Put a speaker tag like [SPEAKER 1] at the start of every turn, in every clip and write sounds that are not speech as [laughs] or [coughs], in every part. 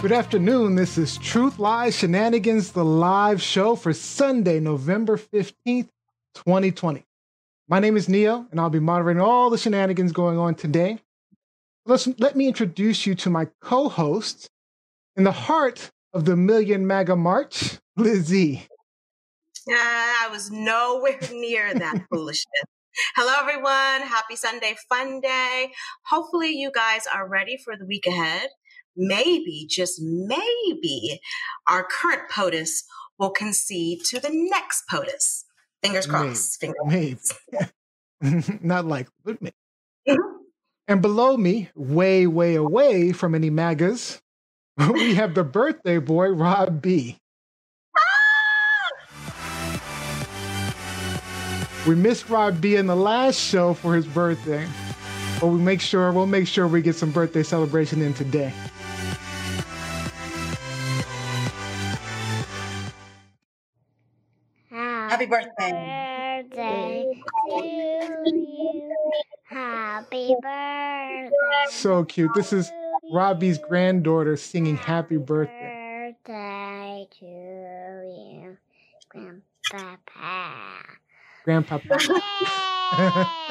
[SPEAKER 1] Good afternoon. This is Truth Lies Shenanigans, the live show for Sunday, November 15th, 2020. My name is Nio, and I'll be moderating all the shenanigans going on today. Let's, let me introduce you to my co host in the heart of the Million MAGA March, Lizzie.
[SPEAKER 2] Uh, I was nowhere near that [laughs] foolishness. Hello, everyone. Happy Sunday Fun Day. Hopefully, you guys are ready for the week ahead maybe, just maybe, our current POTUS will concede to the next POTUS. Fingers crossed.
[SPEAKER 1] Maybe. Fingers maybe. [laughs] Not likely, but maybe. Mm-hmm. And below me, way, way away from any MAGAs, [laughs] we have the birthday boy, Rob B. We missed Rob B in the last show for his birthday, but we make sure we'll make sure we get some birthday celebration in today.
[SPEAKER 2] Happy birthday. Birthday to
[SPEAKER 1] you. Happy birthday. So cute. This is Robbie's granddaughter singing happy birthday. Birthday to you, Grandpapa. Grandpapa.
[SPEAKER 2] Yay!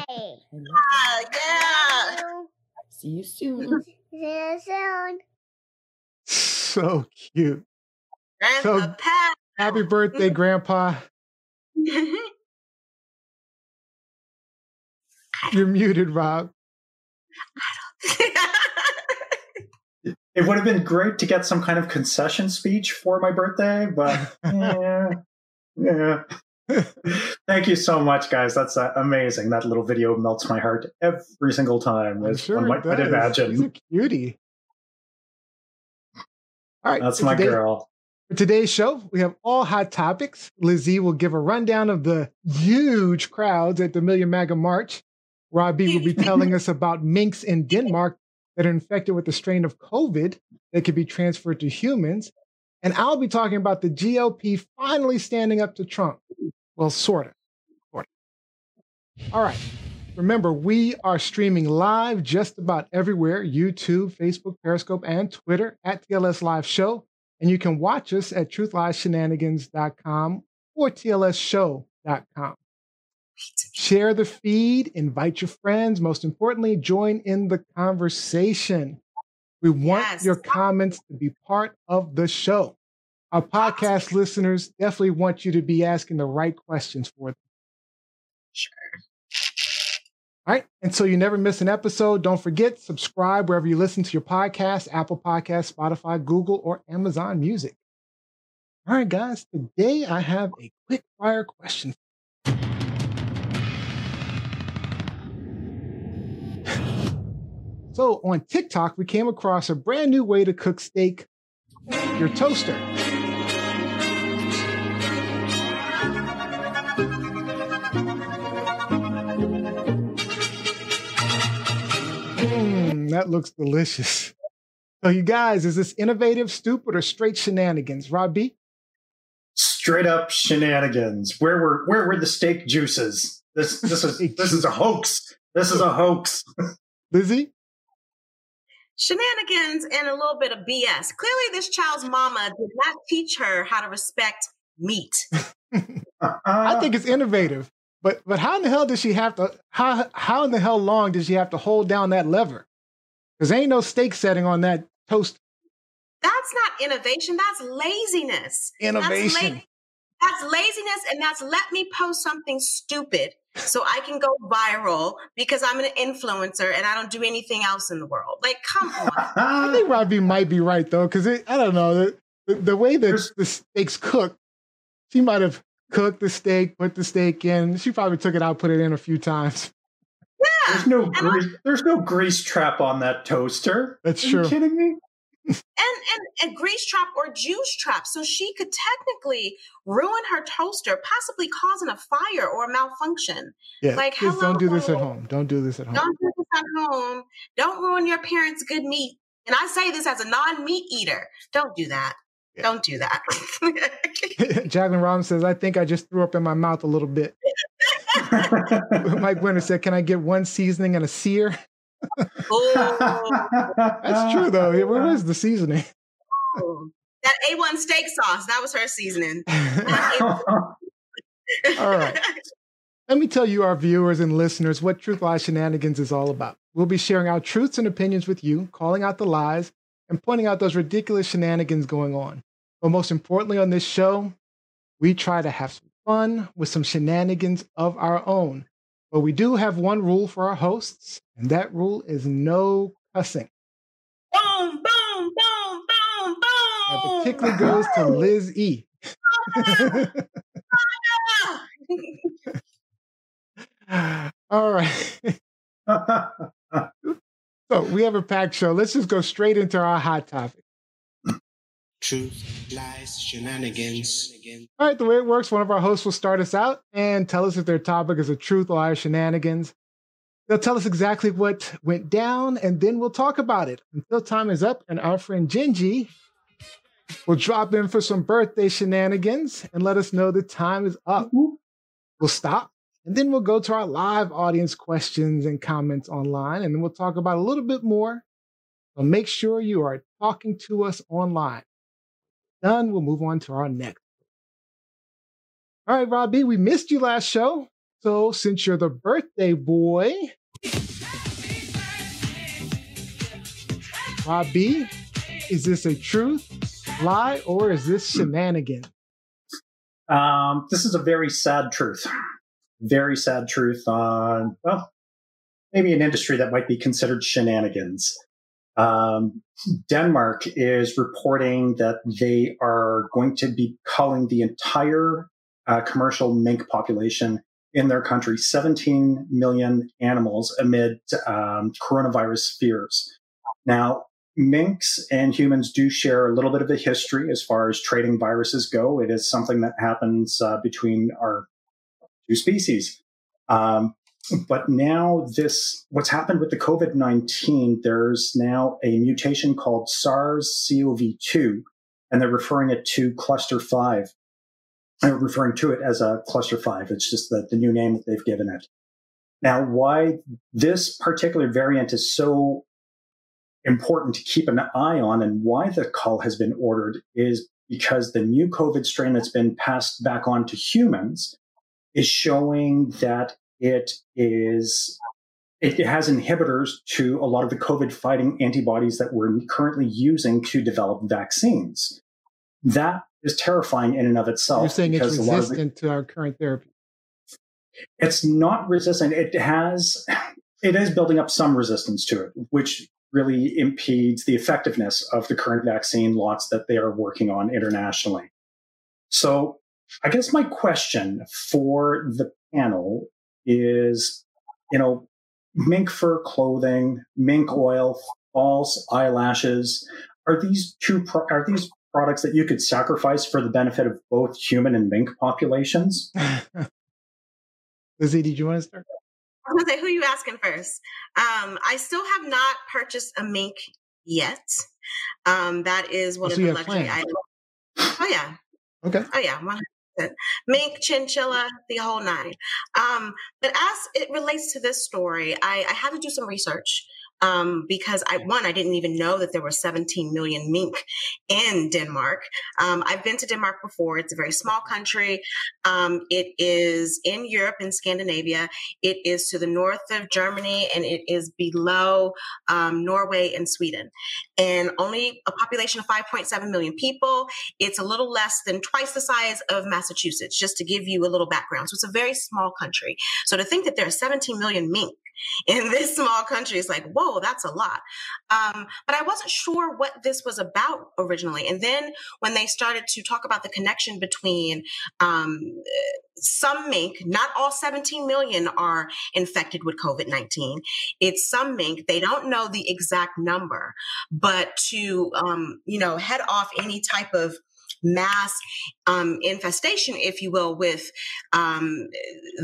[SPEAKER 2] [laughs] ah, yeah.
[SPEAKER 3] See you soon. [laughs]
[SPEAKER 2] See you soon.
[SPEAKER 1] So cute.
[SPEAKER 2] Grandpapa. So,
[SPEAKER 1] happy birthday, Grandpa. [laughs] You're muted, Rob.
[SPEAKER 4] it would have been great to get some kind of concession speech for my birthday, but [laughs] yeah, yeah. Thank you so much, guys. That's uh, amazing. That little video melts my heart every single time, as sure one might, might imagine.
[SPEAKER 1] He's a cutie.
[SPEAKER 4] All right, that's my today, girl.
[SPEAKER 1] For today's show, we have all hot topics. Lizzie will give a rundown of the huge crowds at the Million MAGA March. Robbie will be telling us about [laughs] minks in Denmark that are infected with the strain of COVID that could be transferred to humans. And I'll be talking about the GOP finally standing up to Trump. Well, sort of. Sort of. All right. Remember, we are streaming live just about everywhere YouTube, Facebook, Periscope, and Twitter at TLS Live Show. And you can watch us at truthlieshenanigans.com or tlsshow.com. Share the feed, invite your friends. Most importantly, join in the conversation. We want yes. your comments to be part of the show. Our podcast listeners definitely want you to be asking the right questions for them.
[SPEAKER 2] Sure.
[SPEAKER 1] All right. And so you never miss an episode. Don't forget, subscribe wherever you listen to your podcast Apple Podcast, Spotify, Google, or Amazon Music. All right, guys. Today I have a quick fire question. so on TikTok, we came across a brand new way to cook steak your toaster. That looks delicious. So, you guys, is this innovative, stupid, or straight shenanigans? Rob B?
[SPEAKER 4] Straight up shenanigans. Where were where were the steak juices? This [laughs] this is this is a hoax. This is a hoax.
[SPEAKER 1] Lizzie?
[SPEAKER 2] Shenanigans and a little bit of BS. Clearly, this child's mama did not teach her how to respect meat. [laughs]
[SPEAKER 1] I uh-huh. think it's innovative. But but how in the hell does she have to how how in the hell long does she have to hold down that lever? Because ain't no steak setting on that toast.
[SPEAKER 2] That's not innovation. That's laziness.
[SPEAKER 1] Innovation.
[SPEAKER 2] That's, la- that's laziness, and that's let me post something stupid so I can go viral because I'm an influencer and I don't do anything else in the world. Like, come on.
[SPEAKER 1] I think [laughs] Robbie might be right though, because I don't know the, the way that the steaks cooked. She might have cooked the steak, put the steak in. She probably took it out, put it in a few times.
[SPEAKER 2] Yeah.
[SPEAKER 4] There's no grease, there's no grease trap on that toaster.
[SPEAKER 1] That's
[SPEAKER 4] Are
[SPEAKER 1] true.
[SPEAKER 4] You kidding me?
[SPEAKER 2] and, and a grease trap or juice trap. So she could technically ruin her toaster, possibly causing a fire or a malfunction.
[SPEAKER 1] Yeah, like, hello, don't do this at home. Don't do this at home.
[SPEAKER 2] Don't do this at home. Don't ruin your parents' good meat. And I say this as a non-meat eater. Don't do that. Yeah. Don't do that. [laughs] [laughs]
[SPEAKER 1] Jacqueline Robbins says, I think I just threw up in my mouth a little bit. [laughs] Mike Winter said, Can I get one seasoning and a sear? oh. That's true, though. Where is the seasoning?
[SPEAKER 2] Oh, [laughs] that A1 steak sauce, that was her seasoning. [laughs]
[SPEAKER 1] all right. Let me tell you, our viewers and listeners, what Truth Lies Shenanigans is all about. We'll be sharing our truths and opinions with you, calling out the lies, and pointing out those ridiculous shenanigans going on. But most importantly, on this show, we try to have some fun with some shenanigans of our own. But we do have one rule for our hosts, and that rule is no cussing.
[SPEAKER 2] Boom, boom, boom, boom, boom.
[SPEAKER 1] That particularly goes to Liz E. All right. [laughs] so we have a packed show. Let's just go straight into our hot topic.
[SPEAKER 5] Truth, lies, shenanigans.
[SPEAKER 1] All right, the way it works, one of our hosts will start us out and tell us if their topic is a truth, lie, or shenanigans. They'll tell us exactly what went down, and then we'll talk about it until time is up. And our friend Gingy will drop in for some birthday shenanigans and let us know the time is up. Mm-hmm. We'll stop, and then we'll go to our live audience questions and comments online, and then we'll talk about a little bit more. So make sure you are talking to us online. Done. We'll move on to our next. All right, Robbie, we missed you last show. So since you're the birthday boy, Robbie, is this a truth, lie, or is this shenanigan?
[SPEAKER 4] Um, this is a very sad truth. Very sad truth on, well, maybe an industry that might be considered shenanigans. Um, Denmark is reporting that they are going to be culling the entire uh, commercial mink population in their country, 17 million animals amid um, coronavirus fears. Now, minks and humans do share a little bit of a history as far as trading viruses go. It is something that happens uh, between our two species. Um, but now this, what's happened with the COVID-19, there's now a mutation called SARS-CoV-2, and they're referring it to cluster five. They're referring to it as a cluster five. It's just the, the new name that they've given it. Now, why this particular variant is so important to keep an eye on and why the cull has been ordered is because the new COVID strain that's been passed back on to humans is showing that it is it has inhibitors to a lot of the COVID fighting antibodies that we're currently using to develop vaccines. That is terrifying in and of itself.
[SPEAKER 1] You're saying it's resistant the, to our current therapy.
[SPEAKER 4] It's not resistant. It has, it is building up some resistance to it, which really impedes the effectiveness of the current vaccine lots that they are working on internationally. So I guess my question for the panel is, you know, mink fur clothing, mink oil, false eyelashes. Are these two pro- are these products that you could sacrifice for the benefit of both human and mink populations? [laughs]
[SPEAKER 1] Lizzie, did you want to start?
[SPEAKER 2] I was gonna say, who are you asking first? Um, I still have not purchased a mink yet. Um, that is one oh, of so the luxury items. Oh yeah.
[SPEAKER 1] Okay.
[SPEAKER 2] Oh yeah, one mink, chinchilla, the whole nine. Um, but as it relates to this story, I, I had to do some research um, because I one I didn't even know that there were 17 million mink in Denmark. Um, I've been to Denmark before. It's a very small country. Um, it is in Europe in Scandinavia. It is to the north of Germany and it is below um, Norway and Sweden. And only a population of 5.7 million people. It's a little less than twice the size of Massachusetts, just to give you a little background. So it's a very small country. So to think that there are 17 million mink [laughs] in this small country. It's like, whoa, that's a lot. Um, but I wasn't sure what this was about originally. And then when they started to talk about the connection between um, some mink, not all 17 million are infected with COVID 19. It's some mink, they don't know the exact number, but to, um, you know, head off any type of mass um, infestation, if you will, with um,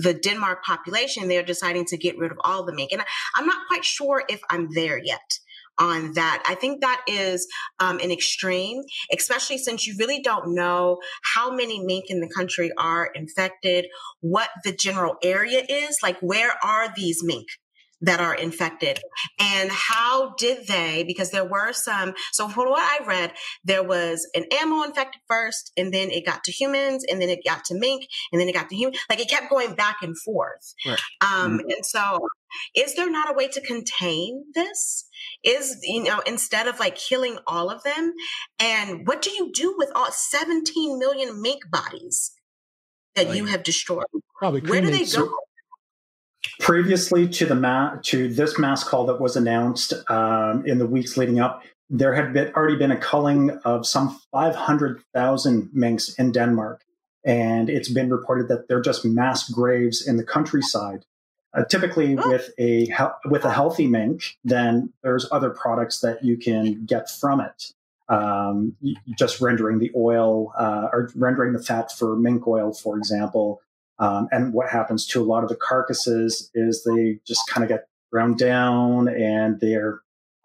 [SPEAKER 2] the Denmark population, they're deciding to get rid of all the mink. And I'm not quite sure if I'm there yet on that. I think that is um, an extreme, especially since you really don't know how many mink in the country are infected, what the general area is, like where are these mink that are infected. And how did they because there were some so for what i read there was an animal infected first and then it got to humans and then it got to mink and then it got to human like it kept going back and forth. Right. um, mm-hmm. and so is there not a way to contain this? Is you know instead of like killing all of them? And what do you do with all 17 million mink bodies that right. you have destroyed?
[SPEAKER 1] Probably
[SPEAKER 2] where do they go
[SPEAKER 4] previously to the ma- to this mass call that was announced um, in the weeks leading up, there had been, already been a culling of some 500,000 minks in Denmark. And it's been reported that they're just mass graves in the countryside. Uh, typically, oh. with a with a healthy mink, then there's other products that you can get from it. Um, just rendering the oil uh, or rendering the fat for mink oil, for example, um, and what happens to a lot of the carcasses is they just kind of get ground down and their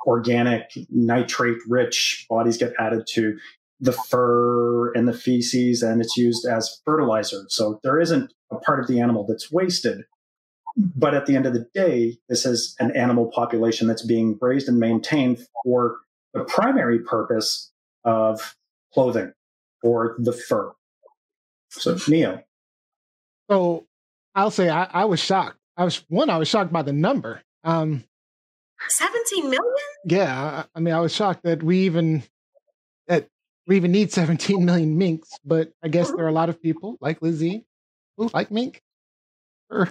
[SPEAKER 4] organic nitrate rich bodies get added to the fur and the feces and it's used as fertilizer. So there isn't a part of the animal that's wasted. But at the end of the day, this is an animal population that's being raised and maintained for the primary purpose of clothing or the fur. So, Nio,
[SPEAKER 1] so I'll say I, I was shocked. I was one, I was shocked by the number. Um,
[SPEAKER 2] 17 million?
[SPEAKER 1] Yeah. I, I mean, I was shocked that we even that we even need 17 million minks, but I guess there are a lot of people like Lizzie who like mink. Or,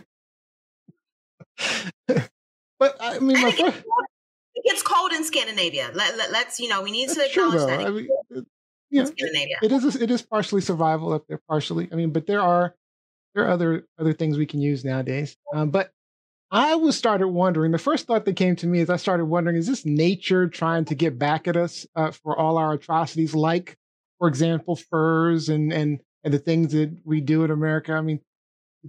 [SPEAKER 1] [laughs] but I mean, my
[SPEAKER 2] first, it gets cold in Scandinavia. Let, let, us you know, we need to acknowledge that. I mean, it,
[SPEAKER 1] you know, it is it is partially survival up there, partially. I mean, but there are there are other other things we can use nowadays. Um, but I was started wondering. The first thought that came to me is I started wondering: Is this nature trying to get back at us uh, for all our atrocities, like, for example, furs and and and the things that we do in America? I mean,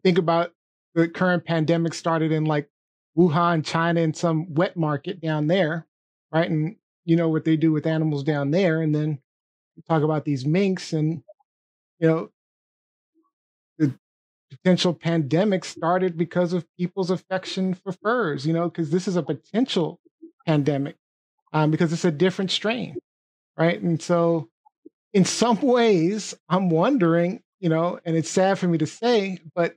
[SPEAKER 1] think about the current pandemic started in like Wuhan, China, in some wet market down there, right? And you know what they do with animals down there, and then talk about these minks and you know potential pandemic started because of people's affection for furs, you know, because this is a potential pandemic um, because it's a different strain, right? And so, in some ways, I'm wondering, you know, and it's sad for me to say, but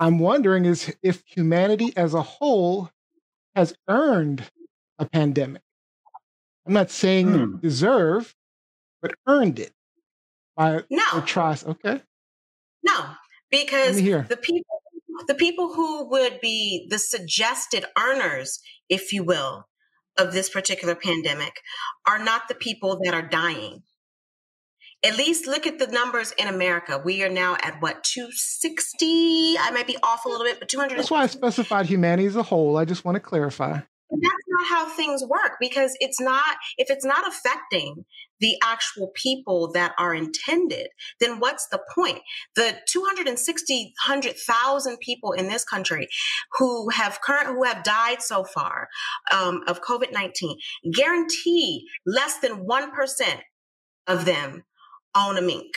[SPEAKER 1] I'm wondering is if humanity as a whole has earned a pandemic. I'm not saying hmm. deserve, but earned it by
[SPEAKER 2] no.
[SPEAKER 1] trust. Okay.
[SPEAKER 2] No, because the people the people who would be the suggested earners if you will of this particular pandemic are not the people that are dying at least look at the numbers in America. We are now at what 260. I might be off a little bit, but 200.
[SPEAKER 1] That's why I specified humanity as a whole. I just want to clarify.
[SPEAKER 2] That's not how things work because it's not. If it's not affecting the actual people that are intended, then what's the point? The 260, 100,000 people in this country who have current, who have died so far um, of COVID-19, guarantee less than 1% of them own a mink.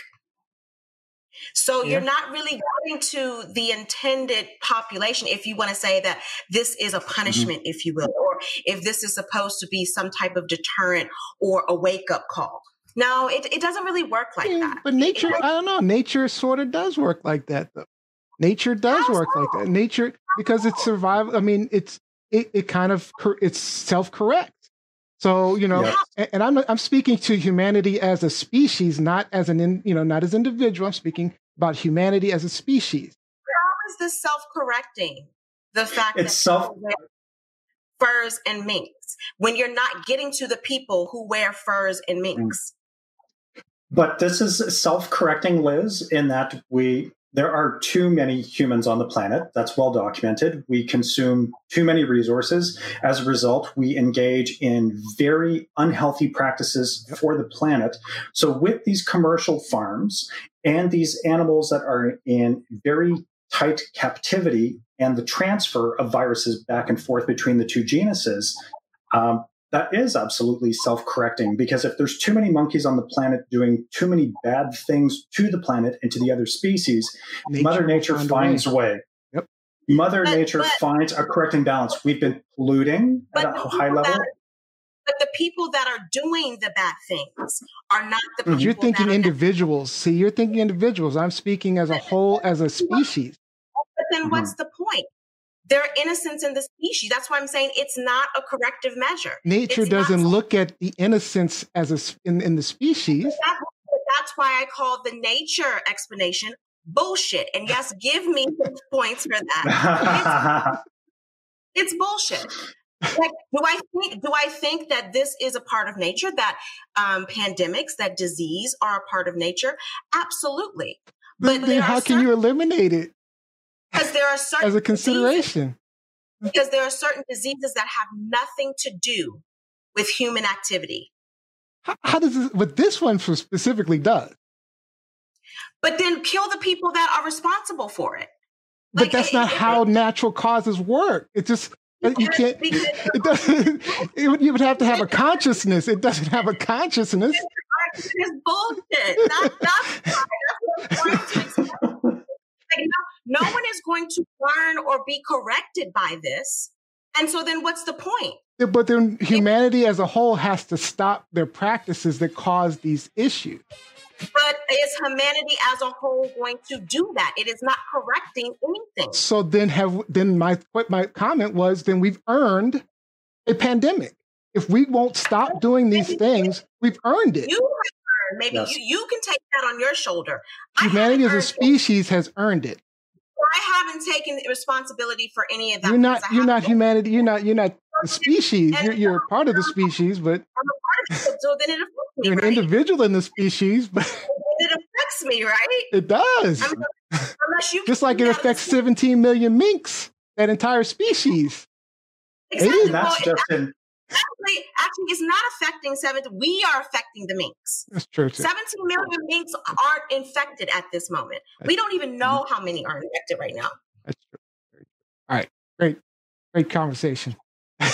[SPEAKER 2] So yeah. you're not really going to the intended population if you want to say that this is a mm-hmm. punishment, mm-hmm. if you will, or if this is supposed to be some type of deterrent or a wake up call. No, it, it doesn't really work like yeah, that.
[SPEAKER 1] But nature, it, I don't know, nature sort of does work like that though. Nature does work so? like that. Nature, because it's survival. I mean, it's, it, it kind of, it's self correct. So you know, yes. and, and, I'm I'm speaking to humanity as a species, not as an in, you know, not as individual. I'm speaking about humanity as a species.
[SPEAKER 2] How is this self-correcting? The fact
[SPEAKER 4] it's that self
[SPEAKER 2] furs and minks when you're not getting to the people who wear furs and mm. minks.
[SPEAKER 4] But this is self-correcting, Liz, in that we there are too many humans on the planet. That's well documented. We consume too many resources. As a result, we engage in very unhealthy practices for the planet. So, with these commercial farms and these animals that are in very tight captivity and the transfer of viruses back and forth between the two genuses, um, that is absolutely self-correcting because if there's too many monkeys on the planet doing too many bad things to the planet and to the other species, nature mother nature finds a way.
[SPEAKER 1] Yep.
[SPEAKER 4] Mother
[SPEAKER 2] But-
[SPEAKER 4] Nature
[SPEAKER 2] but-
[SPEAKER 4] finds a correcting balance. We've been polluting at a high level.
[SPEAKER 2] that- But the people that are doing the bad things are not the people.
[SPEAKER 1] You're
[SPEAKER 2] that
[SPEAKER 1] thinking
[SPEAKER 2] are
[SPEAKER 1] individuals. See, you're thinking individuals. I'm speaking as a whole, as a species.
[SPEAKER 2] But then what's
[SPEAKER 4] Mm-hmm.
[SPEAKER 2] the point? There are innocents in the species. That's why I'm saying it's not a corrective measure.
[SPEAKER 1] Nature
[SPEAKER 2] It's
[SPEAKER 1] doesn't
[SPEAKER 2] so-
[SPEAKER 1] look at the innocence as a, in, in the species.
[SPEAKER 2] That- that's why I call the nature explanation bullshit. And yes, give me [laughs] points for that. It's bullshit. Like, do I think do I think that this is a part of nature? That um, pandemics, that disease are a part of nature? Absolutely. But
[SPEAKER 1] how
[SPEAKER 2] are
[SPEAKER 1] can you eliminate it
[SPEAKER 2] Because there are certain
[SPEAKER 1] as a
[SPEAKER 2] diseases-
[SPEAKER 1] consideration?
[SPEAKER 2] because there are certain diseases that have nothing to do with human activity.
[SPEAKER 1] How, how does this, what this one specifically does?
[SPEAKER 2] But then kill the people that are responsible for it.
[SPEAKER 1] But that's not
[SPEAKER 2] it-
[SPEAKER 1] how natural causes work. It just you can't. It doesn't. [laughs] It you would have to have a consciousness. It doesn't have a consciousness.
[SPEAKER 2] it's bullshit. That, [laughs] [laughs] that's Like, no, no one is going to learn or be corrected by this. And so then what's the point?
[SPEAKER 1] But then humanity as a whole has to stop their practices that cause these issues.
[SPEAKER 2] But is humanity as a whole going to do that? It is not correcting anything.
[SPEAKER 1] So then have then my what my comment was then we've earned a pandemic. If we won't stop doing these things, we've earned it.
[SPEAKER 2] You have earned, maybe
[SPEAKER 4] Yes.
[SPEAKER 2] you, you can take that on your shoulder.
[SPEAKER 1] Humanity as a
[SPEAKER 2] earned it.
[SPEAKER 1] species has earned it.
[SPEAKER 2] I haven't taken responsibility for any of that.
[SPEAKER 1] You're not you're not humanity. You're not you're not the species. You're you're a part of the species, but
[SPEAKER 2] I'm a part of it, so then it affects me,
[SPEAKER 1] you're an individual in the species. But [laughs]
[SPEAKER 2] It affects me, right? [laughs]
[SPEAKER 1] it does.
[SPEAKER 2] I mean, unless you
[SPEAKER 1] Just like it affects 17 million minks, that entire species.
[SPEAKER 2] Exactly.
[SPEAKER 4] and that's
[SPEAKER 2] Well,
[SPEAKER 4] just in
[SPEAKER 2] actually, actually, it's not affecting seven. We are affecting the minks.
[SPEAKER 1] That's true. too.
[SPEAKER 2] 17 million minks aren't infected at this moment. We don't even know how many are infected right now.
[SPEAKER 1] That's true. True. All right. Great. Great conversation. [laughs]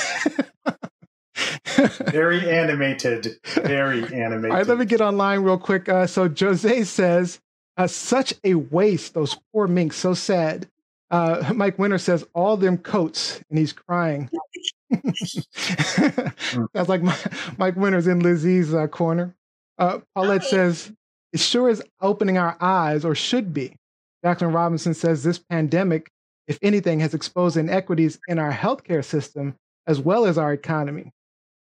[SPEAKER 4] very animated. Very animated. [laughs]
[SPEAKER 1] All right, let me get online real quick. Uh, so Jose says, uh, "Such a waste. Those poor minks. So sad." Uh, [laughs] Mike Winter says, "All them coats," and he's crying. [laughs] That's like my, Mike Winter's in Lizzie's uh, corner. Uh, Paulette says, "It sure is opening our eyes, or should be." Jacqueline Robinson says, "This pandemic, if anything, has exposed inequities in our healthcare system as well as our economy."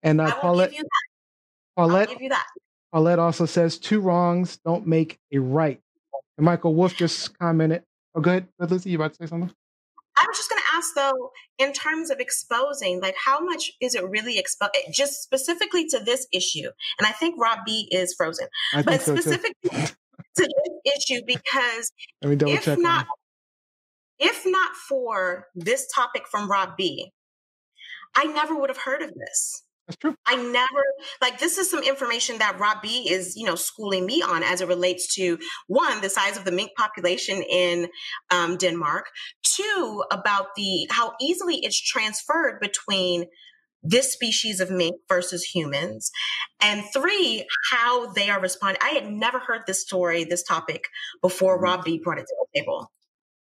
[SPEAKER 1] And uh, Paulette,
[SPEAKER 2] give you that. I'll
[SPEAKER 1] Paulette,
[SPEAKER 2] give you that.
[SPEAKER 1] Paulette also says two wrongs don't make a right. And Michael Wolf just commented. Oh, Go ahead, Lizzie. You about to say something?
[SPEAKER 2] I was just going to ask though, in terms of exposing, like how much is it really exposed? Eh, just specifically to this issue, and I think Rob B is frozen,
[SPEAKER 1] I
[SPEAKER 2] but
[SPEAKER 1] so
[SPEAKER 2] specifically to this issue because
[SPEAKER 1] Let me double
[SPEAKER 2] if not, if not for this topic from Rob B, I never would have heard of this.
[SPEAKER 1] That's true.
[SPEAKER 2] I never like this is some information that Rob B is, you know, schooling me on as it relates to one, the size of the mink population in um, Denmark, two, about the how easily it's transferred between this species of mink versus humans, and three, how they are responding. I had never heard this story, this topic before
[SPEAKER 4] Mhm.
[SPEAKER 2] Rob B brought it to the table.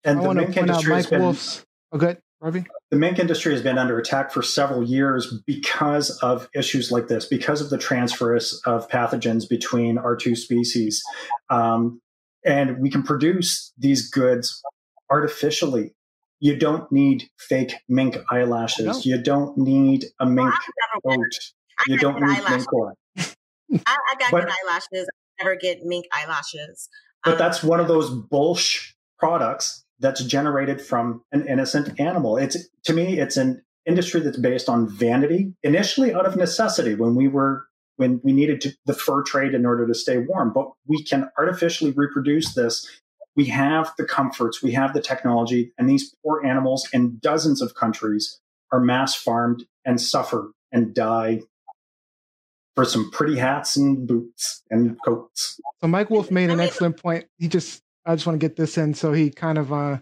[SPEAKER 4] and
[SPEAKER 1] I
[SPEAKER 4] the
[SPEAKER 1] want to
[SPEAKER 4] mink
[SPEAKER 1] point out
[SPEAKER 4] industry has
[SPEAKER 1] Mike
[SPEAKER 4] been
[SPEAKER 1] Wolf's. Oh, good, Robbie.
[SPEAKER 4] the mink industry has been under attack for several years because of issues like this, because of the transfers of pathogens between our two species. Um, and we can produce these goods artificially. You don't need fake mink
[SPEAKER 1] No.
[SPEAKER 4] eyelashes. You don't need a mink
[SPEAKER 2] I've
[SPEAKER 4] coat. You don't need
[SPEAKER 2] eyelashes.
[SPEAKER 4] mink oil.
[SPEAKER 2] I, I got
[SPEAKER 4] But-
[SPEAKER 2] good eyelashes. I never get mink eyelashes.
[SPEAKER 4] But
[SPEAKER 2] Um,
[SPEAKER 4] that's one of those bullsh products that's generated from an innocent animal. It's to me, it's an industry that's based on vanity, initially out of necessity when we were when we needed to, the fur trade in order to stay warm. But we can artificially reproduce this. We have the comforts, we have the technology, and these poor animals in dozens of countries are mass farmed and suffer and die for some pretty hats and boots and coats.
[SPEAKER 1] So Mike Wolf made an excellent point. He just, I just want to get this in. So he kind of uh,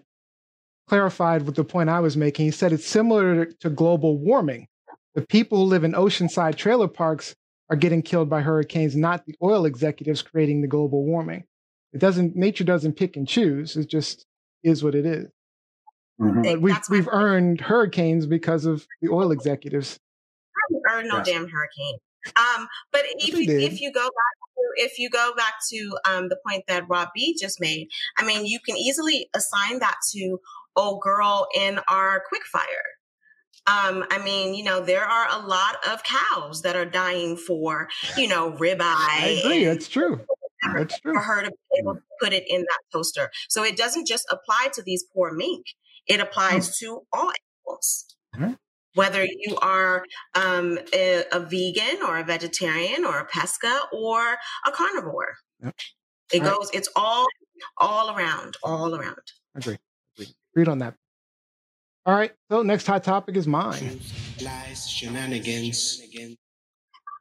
[SPEAKER 1] clarified with the point I was making. He said it's similar to global warming. The people who live in oceanside trailer parks are getting killed by hurricanes, not the oil executives creating the global warming. It doesn't, nature doesn't pick and choose. It just is what it is.
[SPEAKER 4] Mhm.
[SPEAKER 1] But we've, we've earned hurricanes because of the oil executives.
[SPEAKER 2] or no
[SPEAKER 4] Yes.
[SPEAKER 2] damn hurricane. Um, but if you, if you go back to if you go back to um, the point that Rob B just made, I mean, you can easily assign that to old girl in our quick fire. Um, I mean, you know, there are a lot of cows that are dying for, you know, ribeye.
[SPEAKER 1] I agree. That's true. That's true.
[SPEAKER 2] for her to be able to put it in that toaster. So it doesn't just apply to these poor mink; it applies to all animals. Whether you are um, a, a vegan or a vegetarian or a pesca or a carnivore,
[SPEAKER 1] Yep.
[SPEAKER 2] it
[SPEAKER 1] All right.
[SPEAKER 2] goes. It's all all around, all around.
[SPEAKER 1] Agree. Agree. Agreed on that. All right. So next hot topic is mine.
[SPEAKER 5] Lies, shenanigans.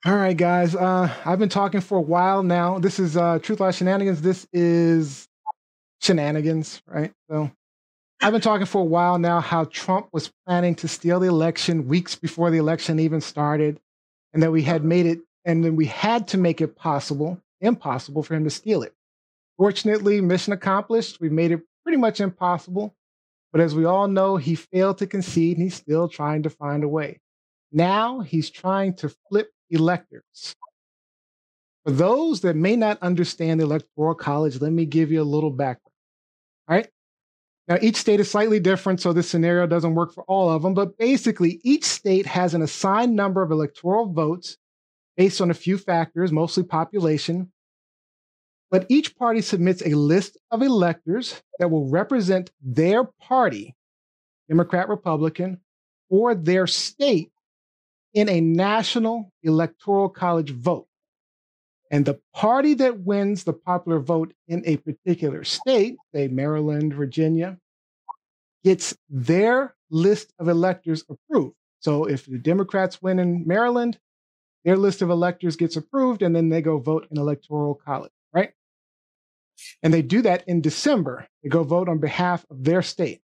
[SPEAKER 1] All right, guys. Uh, I've been talking for a while now. This is uh, Truth Lies Shenanigans. This is shenanigans, right? So I've been talking for a while now how Trump was planning to steal the election weeks before the election even started, and that we had uh-huh. made it, and then we had to make it possible, impossible for him to steal it. Fortunately, mission accomplished. We made it pretty much impossible. But as we all know, he failed to concede and he's still trying to find a way. Now he's trying to flip electors. For those that may not understand the Electoral College, let me give you a little background. All right. Now, each state is slightly different, so this scenario doesn't work for all of them, but basically, each state has an assigned number of electoral votes based on a few factors, mostly population. But each party submits a list of electors that will represent their party, Democrat, Republican, or their state in a national electoral college vote. And the party that wins the popular vote in a particular state, say Maryland, Virginia, gets their list of electors approved. So if the Democrats win in Maryland, their list of electors gets approved, and then they go vote in electoral college, right? And they do that in December. They go vote on behalf of their state.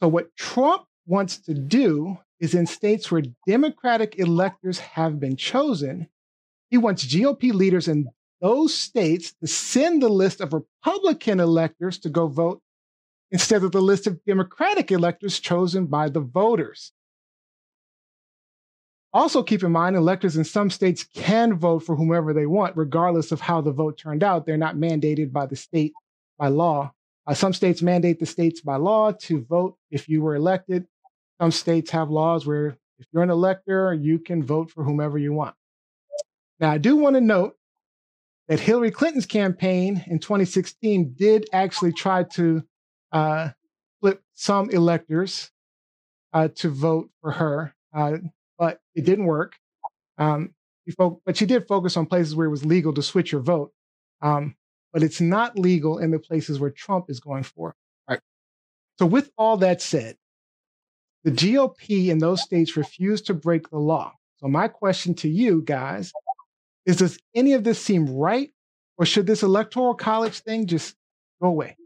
[SPEAKER 1] So what Trump wants to do is in states where Democratic electors have been chosen, he wants GOP leaders in those states to send the list of Republican electors to go vote instead of the list of Democratic electors chosen by the voters. Also, keep in mind, electors in some states can vote for whomever they want, regardless of how the vote turned out. They're not mandated by the state by law. Uh, some states mandate the states by law to vote if you were elected. Some states have laws where if you're an elector, you can vote for whomever you want. Now, I do want to note that Hillary Clinton's campaign in 2016 did actually try to uh, flip some electors uh, to vote for her, uh, but it didn't work. Um, but she did focus on places where it was legal to switch your vote. Um, but it's not legal in the places where Trump is going for. All right. So, with all that said, the GOP in those states refused to break the law. So, my question to you guys is Does any of this seem right, or should this electoral college thing just go away?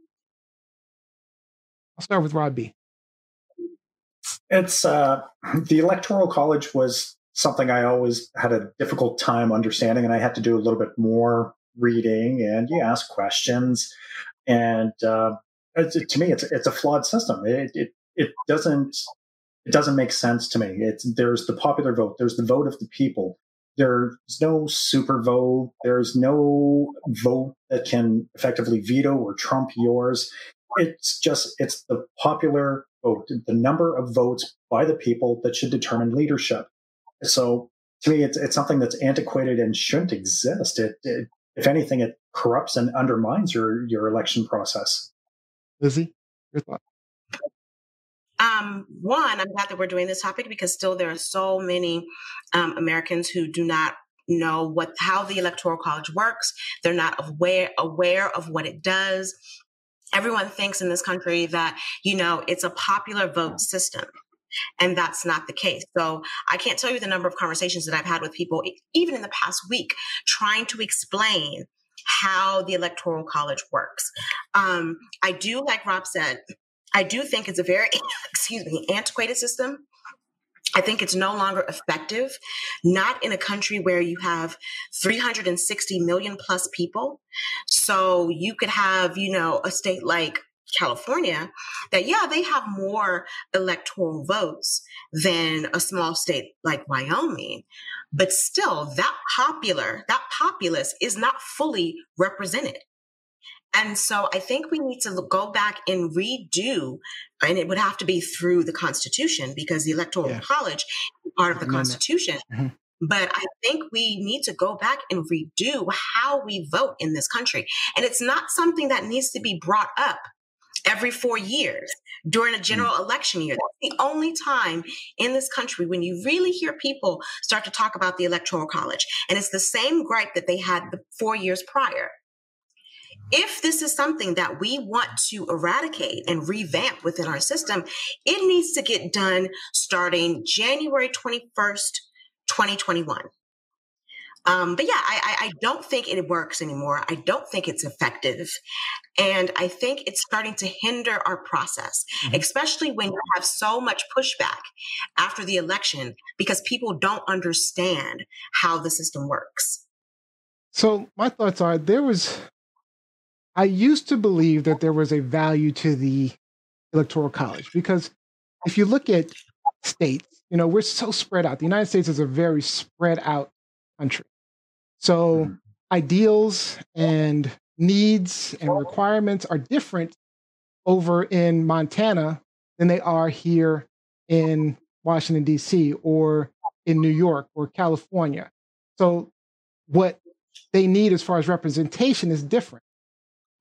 [SPEAKER 1] I'll start with Rob B.
[SPEAKER 4] It's uh, the electoral college was something I always had a difficult time understanding, and I had to do a little bit more reading and you ask questions. And uh, it's, to me, it's it's a flawed system. It, it it doesn't it doesn't make sense to me. It's there's the popular vote, there's the vote of the people. There's no super vote. There's no vote that can effectively veto or trump yours. It's just it's the popular vote, the number of votes by the people that should determine leadership. So to me, it's it's something that's antiquated and shouldn't exist. It, it if anything, it corrupts and undermines your your election process.
[SPEAKER 1] Lizzie, your thought?
[SPEAKER 2] Um, one, I'm glad that we're doing this topic because still there are so many um, Americans who do not know what how the electoral college works. They're not aware aware of what it does. Everyone thinks in this country that you know it's a popular vote system. And that's not the case. So I can't tell you the number of conversations that I've had with people, even in the past week, trying to explain how the electoral college works. Um, I do, like Rob said, I do think it's a very, [coughs] excuse me, antiquated system. I think it's no longer effective, not in a country where you have 360 million plus people. So you could have, you know, a state like California, that yeah, they have more electoral votes than a small state like Wyoming, but still that popular, that populace is not fully represented. And so I think we need to go back and redo, and it would have to be through the Constitution because the Electoral yeah. College is part of the Constitution. Mm-hmm. But I think we need to go back and redo how we vote in this country. And it's not something that needs to be brought up every four years during a mm. general election year. That's the only time in this country when you really hear people start to talk about the Electoral College. And it's the same gripe that they had the four years prior. If this is something that we want to eradicate and revamp within our system, it needs to get done starting January 21st, 2021. Um, but yeah, I, I, don't think it works anymore. I don't think it's effective. And I think it's starting to hinder our process, mm-hmm. especially when you have so much pushback after the election because people don't understand how the system works.
[SPEAKER 1] So, my thoughts are there was, I used to believe that there was a value to the Electoral College because if you look at states, you know, we're so spread out. The United States is a very spread out country. So mm-hmm. ideals and needs and requirements are different over in Montana than they are here in Washington, D.C., or in New York or California. So, what they need as far as representation is different.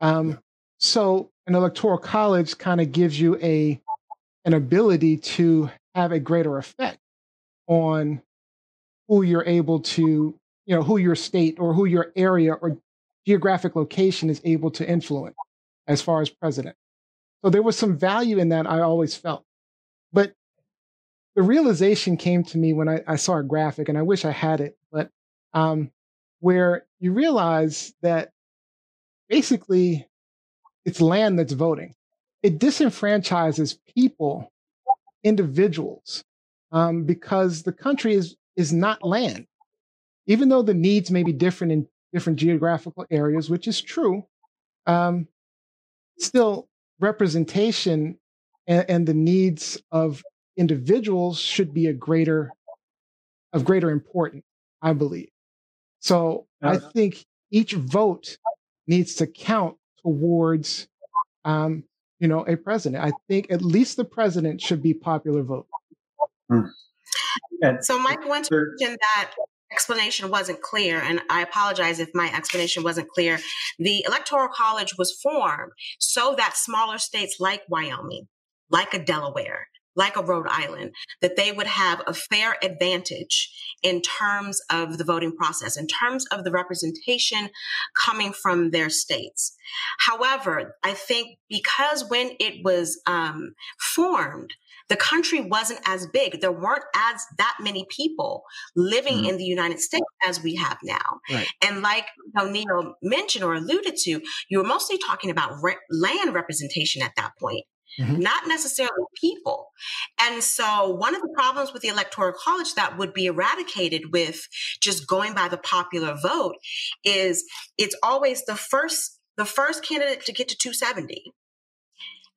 [SPEAKER 1] Um, so, an electoral college kind of gives you a an ability to have a greater effect on who you're able to you know who your state or who your area or geographic location is able to influence as far as president. So there was some value in that I always felt. But the realization came to me when I, I saw a graphic, and I wish I had it, but um, where you realize that basically it's land that's voting. It disenfranchises people, individuals, um, because the country is is not land even though the needs may be different in different geographical areas, which is true, um, still representation and, and, the needs of individuals should be a greater of greater importance, I believe. So I think each vote needs to count towards, um, you know, a president. I think at least the president should be popular vote.
[SPEAKER 2] Hmm. So Mike went to mention that explanation wasn't clear, and I apologize if my explanation wasn't clear. The Electoral College was formed so that smaller states like Wyoming, like a Delaware, like a Rhode Island, that they would have a fair advantage in terms of the voting process, in terms of the representation coming from their states. However, I think because when it was um, formed, the country wasn't as big. There weren't as that many people living mm-hmm. in the United States as we have now. Right. And like Neil mentioned or alluded to, you were mostly talking about re- land representation at that point. Mm-hmm. Not necessarily people. And so, one of the problems with the Electoral College that would be eradicated with just going by the popular vote is it's always the first the first candidate to get to 270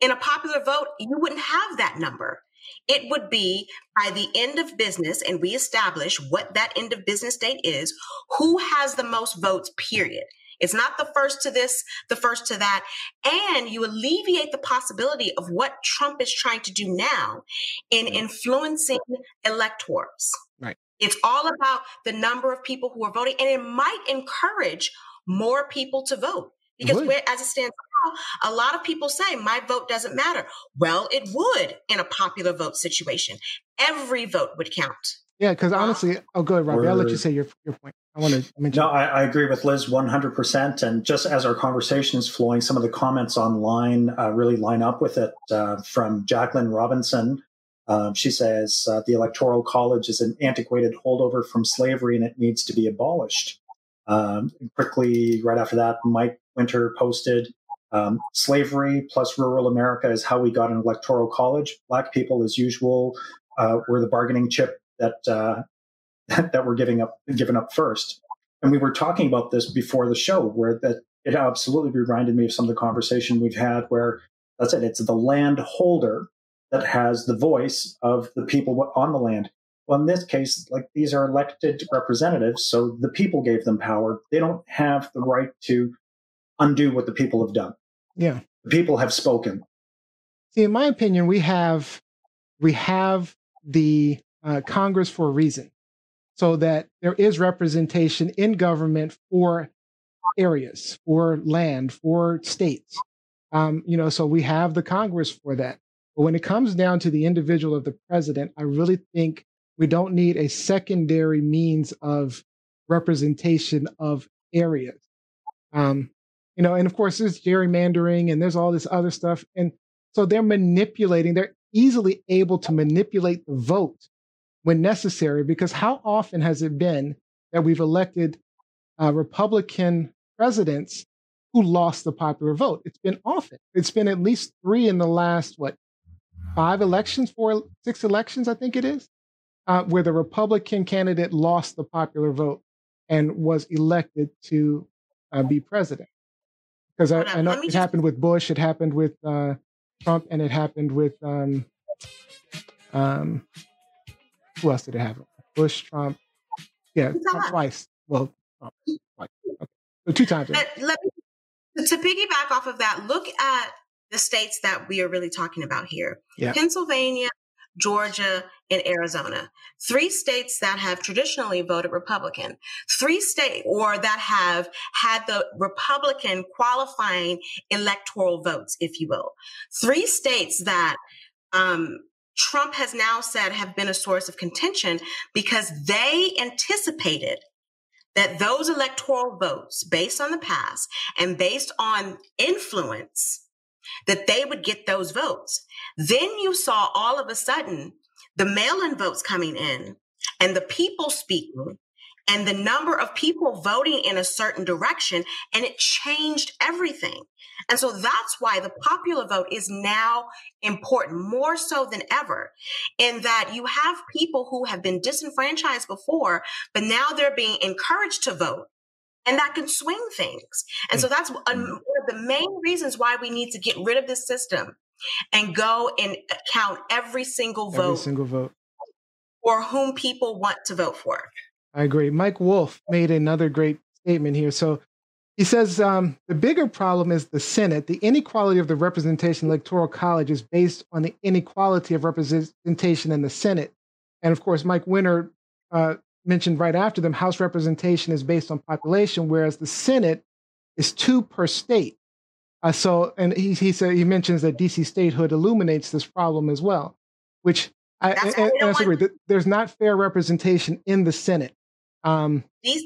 [SPEAKER 2] in a popular vote, you wouldn't have that number. It would be by the end of business, and we establish what that end of business date is, who has the most votes, period. It's not the first to this, the first to that. And you alleviate the possibility of what Trump is trying to do now in influencing electors.
[SPEAKER 1] Right.
[SPEAKER 2] It's all about the number of people who are voting, and it might encourage more people to vote. Because as it stands now, a lot of people say my vote doesn't matter. Well, it would in a popular vote situation. Every vote would count.
[SPEAKER 1] Yeah, because honestly, oh, go ahead, Robbie. I'll let you say your your point. I want to mention.
[SPEAKER 4] No, I, I, agree with Liz 100%. And just as our conversation is flowing, some of the comments online uh, really line up with it. Uh, from Jacqueline Robinson, um, she says uh, the Electoral College is an antiquated holdover from slavery and it needs to be abolished. Um, quickly, right after that, Mike Winter posted um, slavery plus rural America is how we got an electoral college. Black people, as usual, uh, were the bargaining chip that uh, [laughs] that were giving up given up first. And we were talking about this before the show, where that it absolutely reminded me of some of the conversation we've had, where That's it. It's the landholder that has the voice of the people on the land. Well, in this case, like these are elected representatives, so the people gave them power. They don't have the right to undo what the people have done.
[SPEAKER 1] Yeah.
[SPEAKER 4] The people have spoken.
[SPEAKER 1] See, in my opinion, we have we have the uh, Congress for a reason, so that there is representation in government for areas, for land, for states. Um, you know, so we have the Congress for that. But when it comes down to the individual of the president, I really think we don't need a secondary means of representation of areas. Um, you know, and of course, there's gerrymandering and there's all this other stuff. And so they're manipulating, they're easily able to manipulate the vote when necessary, because how often has it been that we've elected uh, Republican presidents who lost the popular vote? It's been often. It's been at least three in the last, what, five elections, four, six elections, I think it is, uh, where the Republican candidate lost the popular vote and was elected to uh, be president. Because I, I, know it just... happened with Bush, it happened with uh, Trump, and it happened with um, um, who else did it happen? Bush, Trump, yeah, Trump twice. Well, Trump, twice. Okay. So two times.
[SPEAKER 2] Let, let me, to piggyback off of that, look at the states that we are really talking about here: yeah. Pennsylvania, Georgia, and Arizona. Three states that have traditionally voted Republican. Three states, or that have had the Republican qualifying electoral votes, if you will. Three states that um, Trump has now said have been a source of contention because they anticipated that those electoral votes, based on the past and based on influence, that they would get those votes. Then you saw all of a sudden the mail in votes coming in and the people speaking and the number of people voting in a certain direction, and it changed everything. And so that's why the popular vote is now important more so than ever in that you have people who have been disenfranchised before, but now they're being encouraged to vote and that can swing things. And so that's mm-hmm. one of the main reasons why we need to get rid of this system and go and count every single vote.
[SPEAKER 1] Every single vote.
[SPEAKER 2] Or whom people want to vote for.
[SPEAKER 1] I agree. Mike Wolf made another great statement here. So he says um, the bigger problem is the Senate. The inequality of the representation electoral college is based on the inequality of representation in the Senate. And of course, Mike Winter uh, mentioned right after them, House representation is based on population, whereas the Senate is two per state. Uh, so, and he, he said he mentions that DC statehood illuminates this problem as well, which I, and, and I agree. There's not fair representation in the Senate. Um,
[SPEAKER 2] These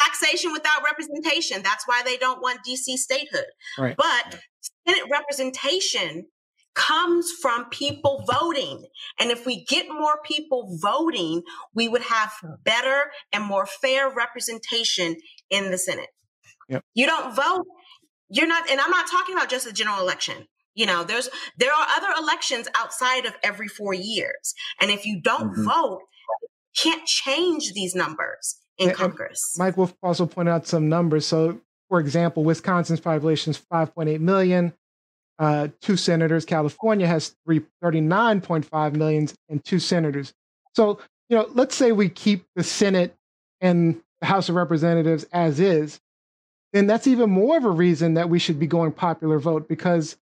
[SPEAKER 2] taxation without representation. That's why they don't want DC statehood.
[SPEAKER 1] Right.
[SPEAKER 2] But Senate representation comes from people voting. And if we get more people voting, we would have better and more fair representation in the Senate.
[SPEAKER 1] Yep.
[SPEAKER 2] You don't vote, you're not, and I'm not talking about just a general election. You know, there's there are other elections outside of every four years. And if you don't mm-hmm. vote, can't change these numbers in and, Congress.
[SPEAKER 1] Mike Wolfe also pointed out some numbers. So, for example, Wisconsin's population is 5.8 million uh, two senators. California has 39.5 million and two senators. So, you know, let's say we keep the Senate and the House of Representatives as is, then that's even more of a reason that we should be going popular vote because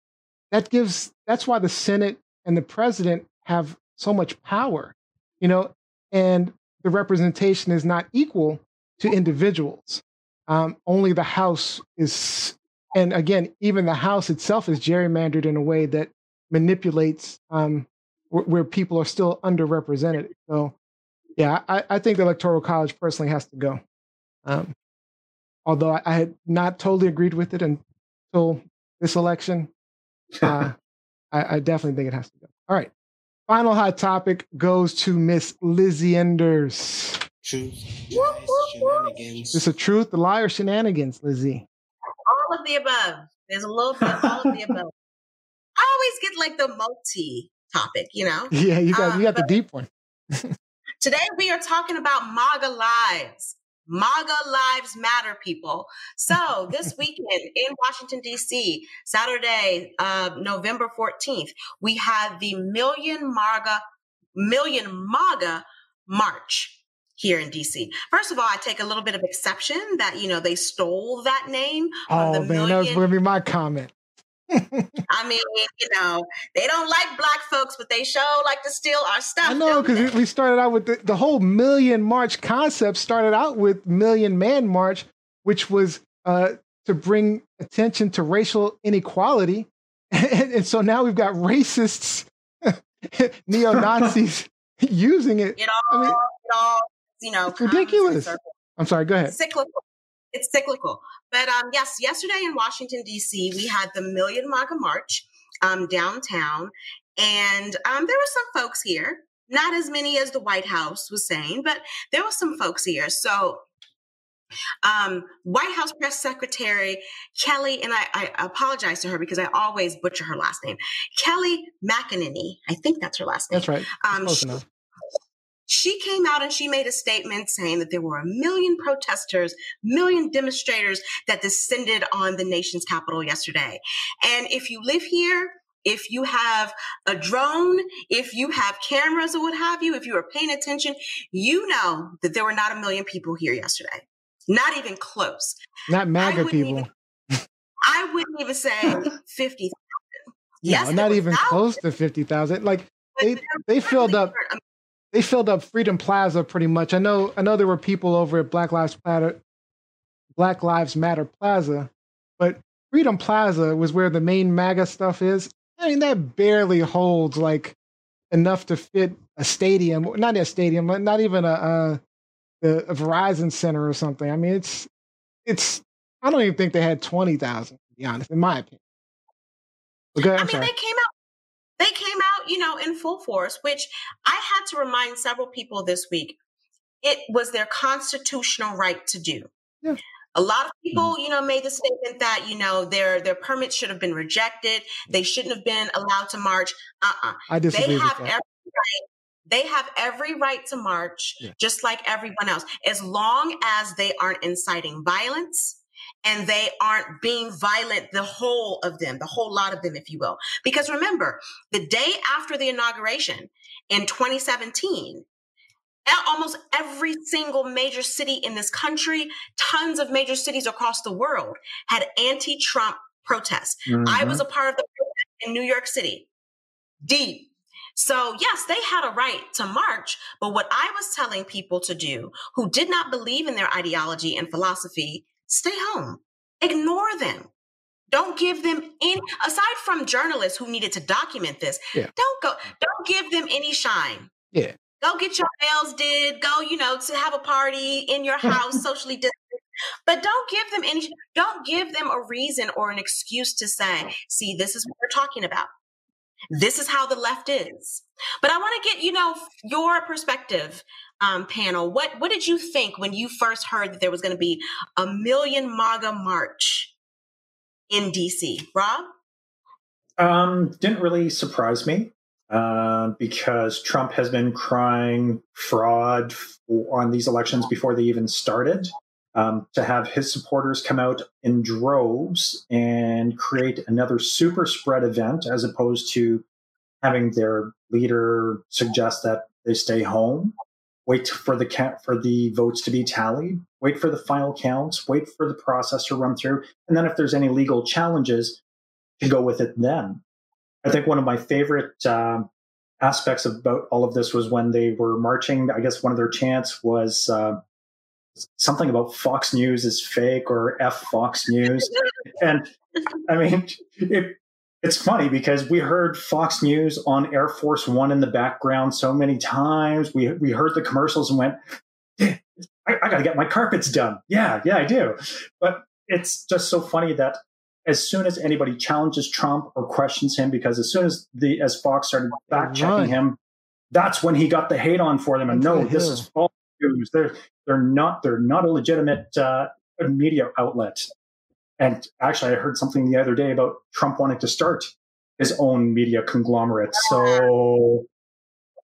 [SPEAKER 1] that gives, that's why the Senate and the president have so much power, you know, and the representation is not equal to individuals. Um, only the House is and again, even the House itself is gerrymandered in a way that manipulates um, where, where, people are still underrepresented. So, yeah, I, I, think the Electoral College personally has to go. Um, although I, I, had not totally agreed with it until this election, [laughs] uh, I, I definitely think it has to go. All right. Final hot topic goes to Miss Lizzie Enders.
[SPEAKER 5] Truth, lies, shenanigans.
[SPEAKER 1] It's a truth, the lie, or shenanigans, Lizzie
[SPEAKER 2] all of the above. There's a little bit all of the above. [laughs] I always get like the multi topic, you know?
[SPEAKER 1] Yeah, you got um, you got the deep one. [laughs]
[SPEAKER 2] today we are talking about MAGA lives. MAGA Lives Matter, people. So this [laughs] weekend in Washington, D.C., Saturday, uh, November 14th, we had the Million MAGA, Million MAGA March here in DC. First of all, I take a little bit of exception that, you know, they stole that name.
[SPEAKER 1] Oh, man, million... that was going to be my comment.
[SPEAKER 2] I mean, you know, they don't like black folks, but they show like to steal our stuff.
[SPEAKER 1] I know because we started out with the, the whole Million March concept. Started out with Million Man March, which was uh, to bring attention to racial inequality, [laughs] and, and so now we've got racists, [laughs] neo Nazis [laughs] using it.
[SPEAKER 2] It all, I mean, it all, you know,
[SPEAKER 1] ridiculous. I'm sorry. Go ahead.
[SPEAKER 2] Cyclical it's cyclical. But um, yes, yesterday in Washington, D.C., we had the Million MAGA March um, downtown. And um, there were some folks here, not as many as the White House was saying, but there were some folks here. So um, White House Press Secretary Kelly, and I, I, apologize to her because I always butcher her last name, Kelly McEnany. I think that's her last name.
[SPEAKER 1] That's right. Um,
[SPEAKER 2] she, she came out and she made a statement saying that there were a million protesters, million demonstrators that descended on the nation's capital yesterday. And if you live here, if you have a drone, if you have cameras or what have you, if you are paying attention, you know that there were not a million people here yesterday. Not even close.
[SPEAKER 1] Not MAGA people.
[SPEAKER 2] Even, I wouldn't even say [laughs] 50,000. Yes,
[SPEAKER 1] no, not even close to 50,000. Like they, they filled up they filled up Freedom Plaza pretty much. I know I know there were people over at Black Lives Matter Black Lives Matter Plaza, but Freedom Plaza was where the main MAGA stuff is. I mean, that barely holds like enough to fit a stadium, not a stadium, not even a, a, a Verizon Center or something. I mean, it's it's. I don't even think they had twenty thousand. To be honest, in my opinion.
[SPEAKER 2] Okay, I mean, sorry. they came out they came out, you know, in full force, which I had to remind several people this week it was their constitutional right to do. Yeah. A lot of people, mm-hmm. you know, made the statement that you know their their permits should have been rejected. They shouldn't have been allowed to march. Uh uh-uh. uh
[SPEAKER 1] I disagree
[SPEAKER 2] they have every right. They have every right to march, yeah. just like everyone else, as long as they aren't inciting violence and they aren't being violent, the whole of them, the whole lot of them, if you will. Because remember, the day after the inauguration in 2017, almost every single major city in this country, tons of major cities across the world had anti Trump protests. Mm-hmm. I was a part of the protest in New York City. Deep. So, yes, they had a right to march, but what I was telling people to do who did not believe in their ideology and philosophy stay home. Ignore them. Don't give them any aside from journalists who needed to document this. Yeah. Don't go mm. don't give them any shine.
[SPEAKER 1] Yeah.
[SPEAKER 2] Go get your nails did. Go, you know, to have a party in your [laughs] house, socially distant. But don't give them any don't give them a reason or an excuse to say, mm. see, this is what we're talking about. This is how the left is. But I want to get, you know, your perspective um, panel. What what did you think when you first heard that there was going to be a million MAGA march in DC, Rob?
[SPEAKER 4] Um, didn't really surprise me uh, because Trump has been crying fraud on these elections before they even started. Um, to have his supporters come out in droves and create another super spread event as opposed to having their leader suggest that they stay home wait for the for the votes to be tallied, wait for the final counts, wait for the process to run through, and then if there's any legal challenges, to go with it then. I think one of my favorite uh, aspects about all of this was when they were marching. I guess one of their chants was uh, something about Fox News is fake or F Fox News. and I mean, it, it's funny because we heard Fox News on Air Force One in the background so many times. We we heard the commercials and went, I, I got to get my carpets done. Yeah, yeah, I do. But it's just so funny that as soon as anybody challenges Trump or questions him, because as soon as the as Fox started fact checking right. him, that's when he got the hate on for them. And no, this is false news. They're they're not they're not a legitimate uh, media outlet. And actually, I heard something the other day about Trump wanting to start his own media conglomerate. So,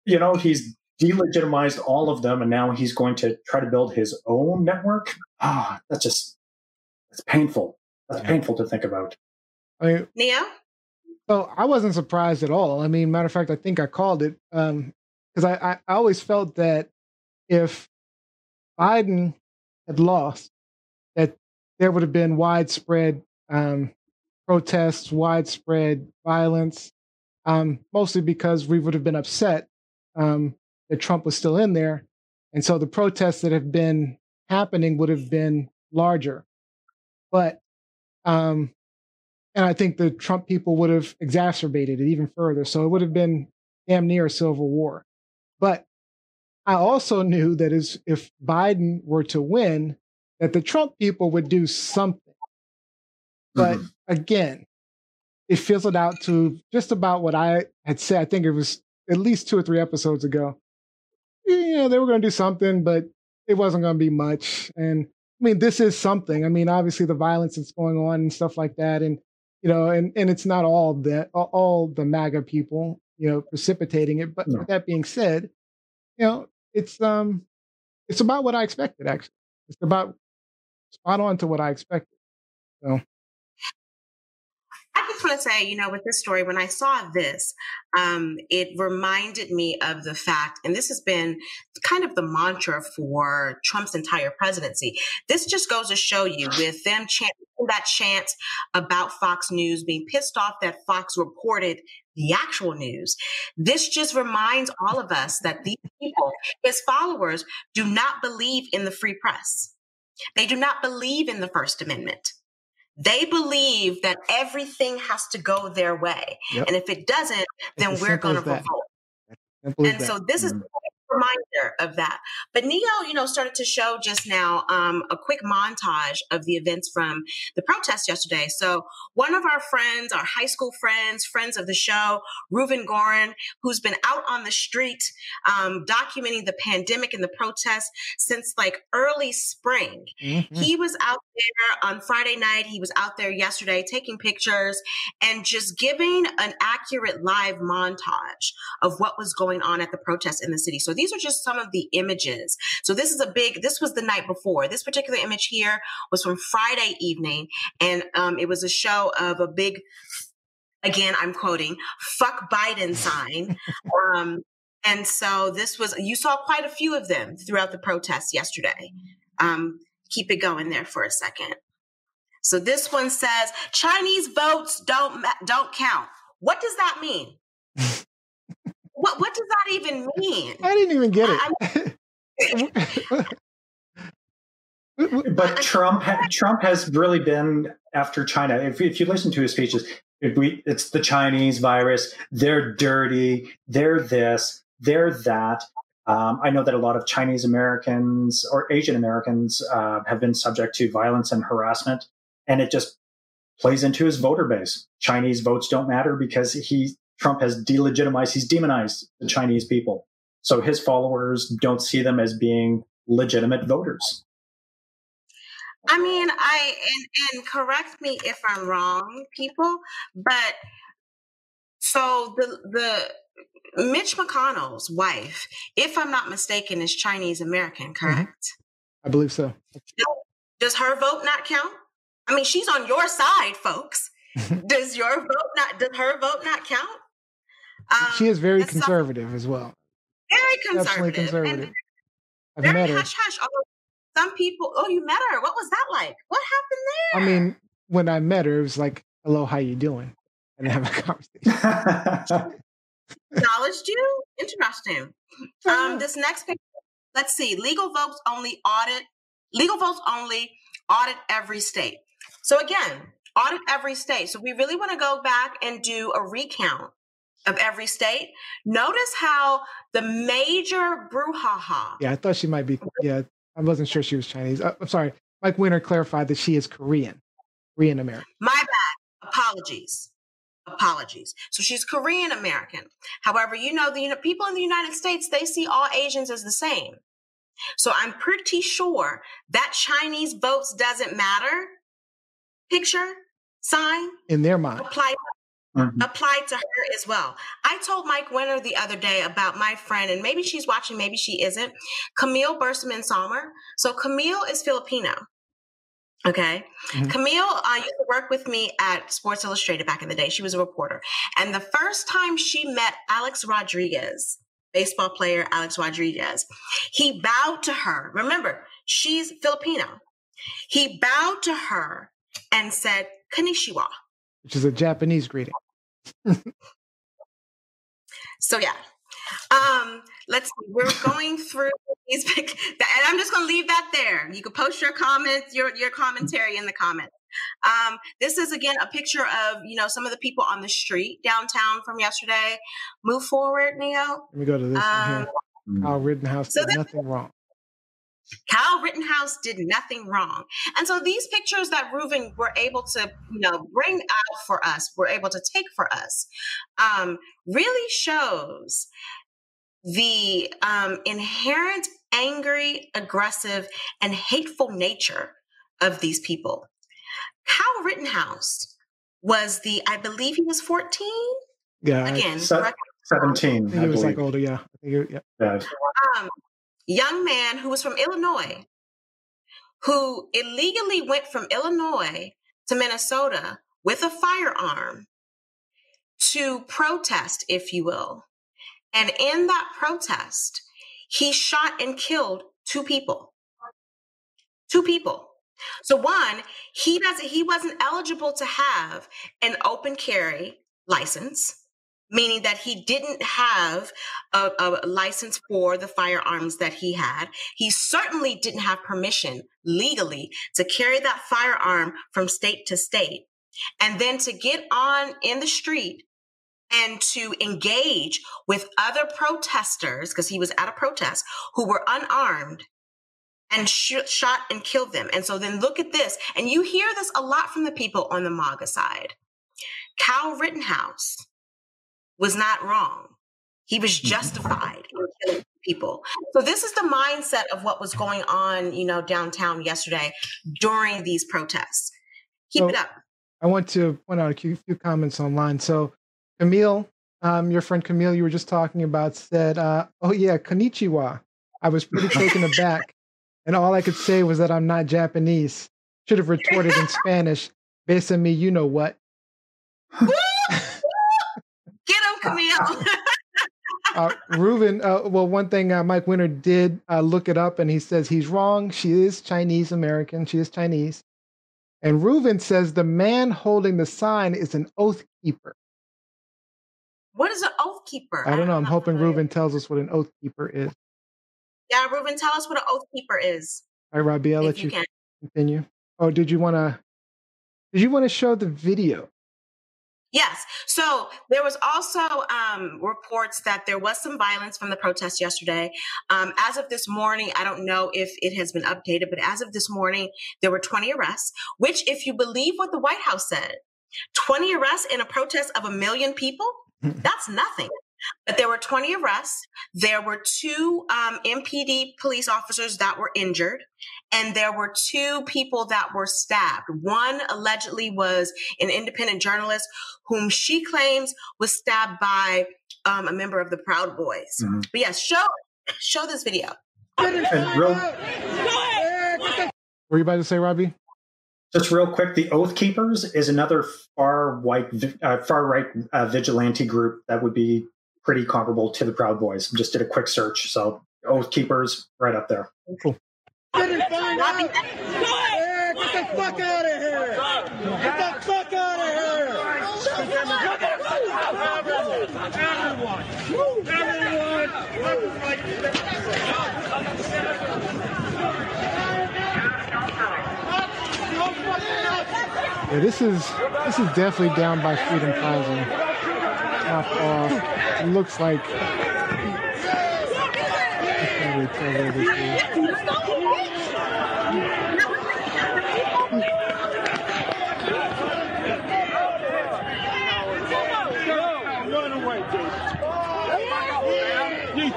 [SPEAKER 4] you know, he's delegitimized all of them, and now he's going to try to build his own network. Ah, that's just it's painful. That's
[SPEAKER 1] Yeah.
[SPEAKER 4] painful to think about.
[SPEAKER 1] I mean,
[SPEAKER 2] Nio?
[SPEAKER 1] Well, I wasn't surprised at all. I mean, matter of fact, I think I called it because I, I, I always felt that if Biden had lost, that there would have been widespread um, protests, widespread violence, um, mostly because we would have been upset um, that Trump was still in there. And so the protests that have been happening would have been larger. But um, and I think the Trump people would have exacerbated it even further. So it would have been damn near a civil war. But I also knew that if Biden were to win, that the Trump people would do something. But
[SPEAKER 4] Mhm.
[SPEAKER 1] again, it fizzled out to just about what I had said. I think it was at least two or three episodes ago. You know, they were going to do something, but it wasn't going to be much. And I mean, this is something. I mean, obviously the violence that's going on and stuff like that, and you know, and and it's not all that all- the MAGA people, you know, precipitating it. But
[SPEAKER 4] No.
[SPEAKER 1] that being said, you know, it's um, it's about what I expected. Actually, it's about spot on to what I expected. So
[SPEAKER 2] I just want to say, you know, with this story, when I saw this, um, it reminded me of the fact, and this has been kind of the mantra for Trump's entire presidency. This just goes to show you with them chanting that chant about Fox News, being pissed off that Fox reported the actual news. This just reminds all of us that these people, his followers, do not believe in the free press. They do not believe in the First Amendment. They believe that everything has to go their way.
[SPEAKER 1] Yep.
[SPEAKER 2] And if it doesn't, then
[SPEAKER 1] as
[SPEAKER 2] we're going to revolt. And so this is
[SPEAKER 4] Mhm.
[SPEAKER 2] Reminder of that. But Nio, you know, started to show just now um, a quick montage of the events from the protest yesterday. So one of our friends, our high school friends, friends of the show, Reuven Gorin, who's been out on the street um, documenting the pandemic and the protests since like early spring.
[SPEAKER 1] Mhm.
[SPEAKER 2] He was out there on Friday night. He was out there yesterday taking pictures and just giving an accurate live montage of what was going on at the protests in the city. So these are just some of the images. So this is a big, this was the night before. This particular image here was from Friday evening. And um, it was a show of a big, again, I'm quoting, fuck Biden sign. [laughs] um, and so this was, you saw quite a few of them throughout the protests yesterday. Um, keep it going there for a second. So this one says Chinese votes don't don't count. What does that mean? [laughs] what what does that even mean?
[SPEAKER 1] I didn't even get it. [laughs] [laughs]
[SPEAKER 4] But Trump, [laughs] Trump has really been after China. If, if you listen to his speeches, if we, it's the Chinese virus. They're dirty. They're this. They're that. Um, I know that a lot of Chinese Americans or Asian Americans uh, have been subject to violence and harassment, and it just plays into his voter base. Chinese votes don't matter because he Trump has delegitimized, he's demonized the Chinese people. So his followers don't see them as being legitimate voters.
[SPEAKER 2] I mean, I and and correct me if I'm wrong, people, but so the the Mitch McConnell's wife, if I'm not mistaken, is Chinese American, mm-hmm. correct?
[SPEAKER 1] I believe so.
[SPEAKER 2] Does her vote not count? I mean, she's on your side, folks. [laughs] Does your vote not? Does her vote not count? Um,
[SPEAKER 1] she is very
[SPEAKER 2] some-
[SPEAKER 1] conservative as well.
[SPEAKER 2] very conservative,
[SPEAKER 1] conservative.
[SPEAKER 2] and
[SPEAKER 1] I've
[SPEAKER 2] very
[SPEAKER 1] met her.
[SPEAKER 2] hush hush. Although some people, oh, you met her. What was that like? What happened there?
[SPEAKER 1] I mean, when I met her, it was like, "Hello, how you doing?" And have a [laughs] conversation. [laughs]
[SPEAKER 2] acknowledged you. Interesting. Um, this next picture, let's see. Legal votes only audit. Legal votes only audit every state. So again, audit every state. So we really want to go back and do a recount of every state. Notice how the major brouhaha.
[SPEAKER 1] Yeah, I thought she might be. Yeah, I wasn't sure she was Chinese. Uh, I'm sorry. Mike Winter clarified that she is Korean, Korean American.
[SPEAKER 2] My bad. Apologies. Apologies. So she's Korean American. However, you know the you know, people in the United States they see all Asians as the same. So I'm pretty sure that Chinese votes doesn't matter. Picture, sign,
[SPEAKER 1] In their mind,
[SPEAKER 2] apply.
[SPEAKER 4] Mhm.
[SPEAKER 2] applied to her as well. I told Mike Winter the other day about my friend, and maybe she's watching, maybe she isn't, Camille Berseman Salmer. So Camille is Filipino. Okay.
[SPEAKER 1] Mhm.
[SPEAKER 2] Camille uh, used to work with me at Sports Illustrated back in the day. She was a reporter. And the first time she met Alex Rodriguez, baseball player Alex Rodriguez, he bowed to her. Remember, she's Filipino. He bowed to her and said, Konnichiwa.
[SPEAKER 1] Which is a Japanese greeting.
[SPEAKER 2] So yeah. Um, let's see. We're going through these [laughs] and I'm just gonna leave that there. You can post your comments, your your commentary in the comments. Um, this is again a picture of you know some of the people on the street downtown from yesterday. Move forward, Nio.
[SPEAKER 1] Let me go to this one
[SPEAKER 2] Um,
[SPEAKER 1] here. Kyle Rittenhouse
[SPEAKER 2] so
[SPEAKER 1] did nothing wrong.
[SPEAKER 2] Kyle Rittenhouse did nothing wrong. And so these pictures that Reuven were able to, you know, bring out for us, were able to take for us, um, really shows the um, inherent angry, aggressive, and hateful nature of these people. Kyle Rittenhouse was the, I believe he was 14.
[SPEAKER 1] Yeah, I
[SPEAKER 2] Again,
[SPEAKER 4] Se-
[SPEAKER 2] correct-
[SPEAKER 4] 17,
[SPEAKER 1] think
[SPEAKER 4] I
[SPEAKER 1] was like older. Yeah, I think it, yeah.
[SPEAKER 4] Yeah.
[SPEAKER 2] um, young man who was from Illinois, who illegally went from Illinois to Minnesota with a firearm to protest, if you will. And in that protest, he shot and killed two people. Two people. So one, he doesn't he wasn't eligible to have an open carry license, meaning that he didn't have a, a license for the firearms that he had. He certainly didn't have permission legally to carry that firearm from state to state. And then to get on in the street and to engage with other protesters, because he was at a protest, who were unarmed and sh- shot and killed them. And so then look at this. And you hear this a lot from the people on the MAGA side. Kyle Rittenhouse was not wrong. He was justified in killing people. So this is the mindset of what was going on, you know, downtown yesterday during these protests. Keep
[SPEAKER 1] So-
[SPEAKER 2] it up.
[SPEAKER 1] I want to point out a few, few comments online. So, Camille, um, your friend Camille, you were just talking about, said, uh, "Oh yeah, konnichiwa." I was pretty [laughs] taken aback, and all I could say was that I'm not Japanese. Should have retorted in [laughs] Spanish. Based on me, you know what?
[SPEAKER 2] Camille. [laughs]
[SPEAKER 1] Uh, Reuven, uh, well, one thing uh, Mike Winter did uh, look it up, and he says he's wrong. She is Chinese American. She is Chinese. And Reuven says the man holding the sign is an oath keeper.
[SPEAKER 2] what is an oath keeper?
[SPEAKER 1] I don't know. I'm hoping. Reuven tells us what an oath keeper is.
[SPEAKER 2] Yeah, Reuven, tell us what an oath keeper is.
[SPEAKER 1] All right, Robbie, I'll
[SPEAKER 2] if
[SPEAKER 1] let
[SPEAKER 2] you
[SPEAKER 1] you
[SPEAKER 2] can.
[SPEAKER 1] continue. Oh, did you want to? Did you want to show the video?
[SPEAKER 2] Yes. So there was also um, reports that there was some violence from the protest yesterday. Um, as of this morning, I don't know if it has been updated, but as of this morning, there were 20 arrests, which, if you believe what the White House said, 20 arrests in a protest of a million people, that's nothing. But there were 20 arrests. There were two um, MPD police officers that were injured, and there were two people that were stabbed. One allegedly was an independent journalist whom she claims was stabbed by um, a member of the Proud Boys.
[SPEAKER 4] Mhm.
[SPEAKER 2] But yes, show show this video.
[SPEAKER 4] Real,
[SPEAKER 1] What were you about to say, Robbie?
[SPEAKER 4] just real quick, the Oath Keepers is another far white, uh, far right uh, vigilante group that would be pretty comparable to the Proud Boys. Just did a quick search, so Oath Keepers right up there.
[SPEAKER 2] Robbie,
[SPEAKER 6] Get the fuck out of here! Get the fuck out of here! Everyone! Everyone!
[SPEAKER 1] Yeah, this is this is definitely down by Freedom Plaza. Top off. It looks like. Is.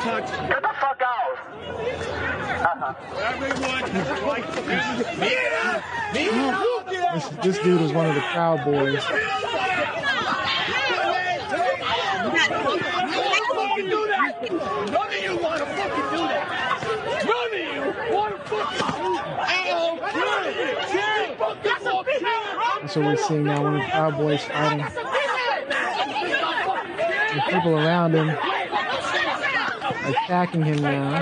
[SPEAKER 6] Get the fuck out. Right
[SPEAKER 1] This, this dude was one of the Proud Boys.
[SPEAKER 6] Fucking do that. None of you want to fucking do that. None of you want to fucking. Oh, chill.
[SPEAKER 1] That's what we're seeing now. One of Proud Boys fighting. The people around him attacking him now.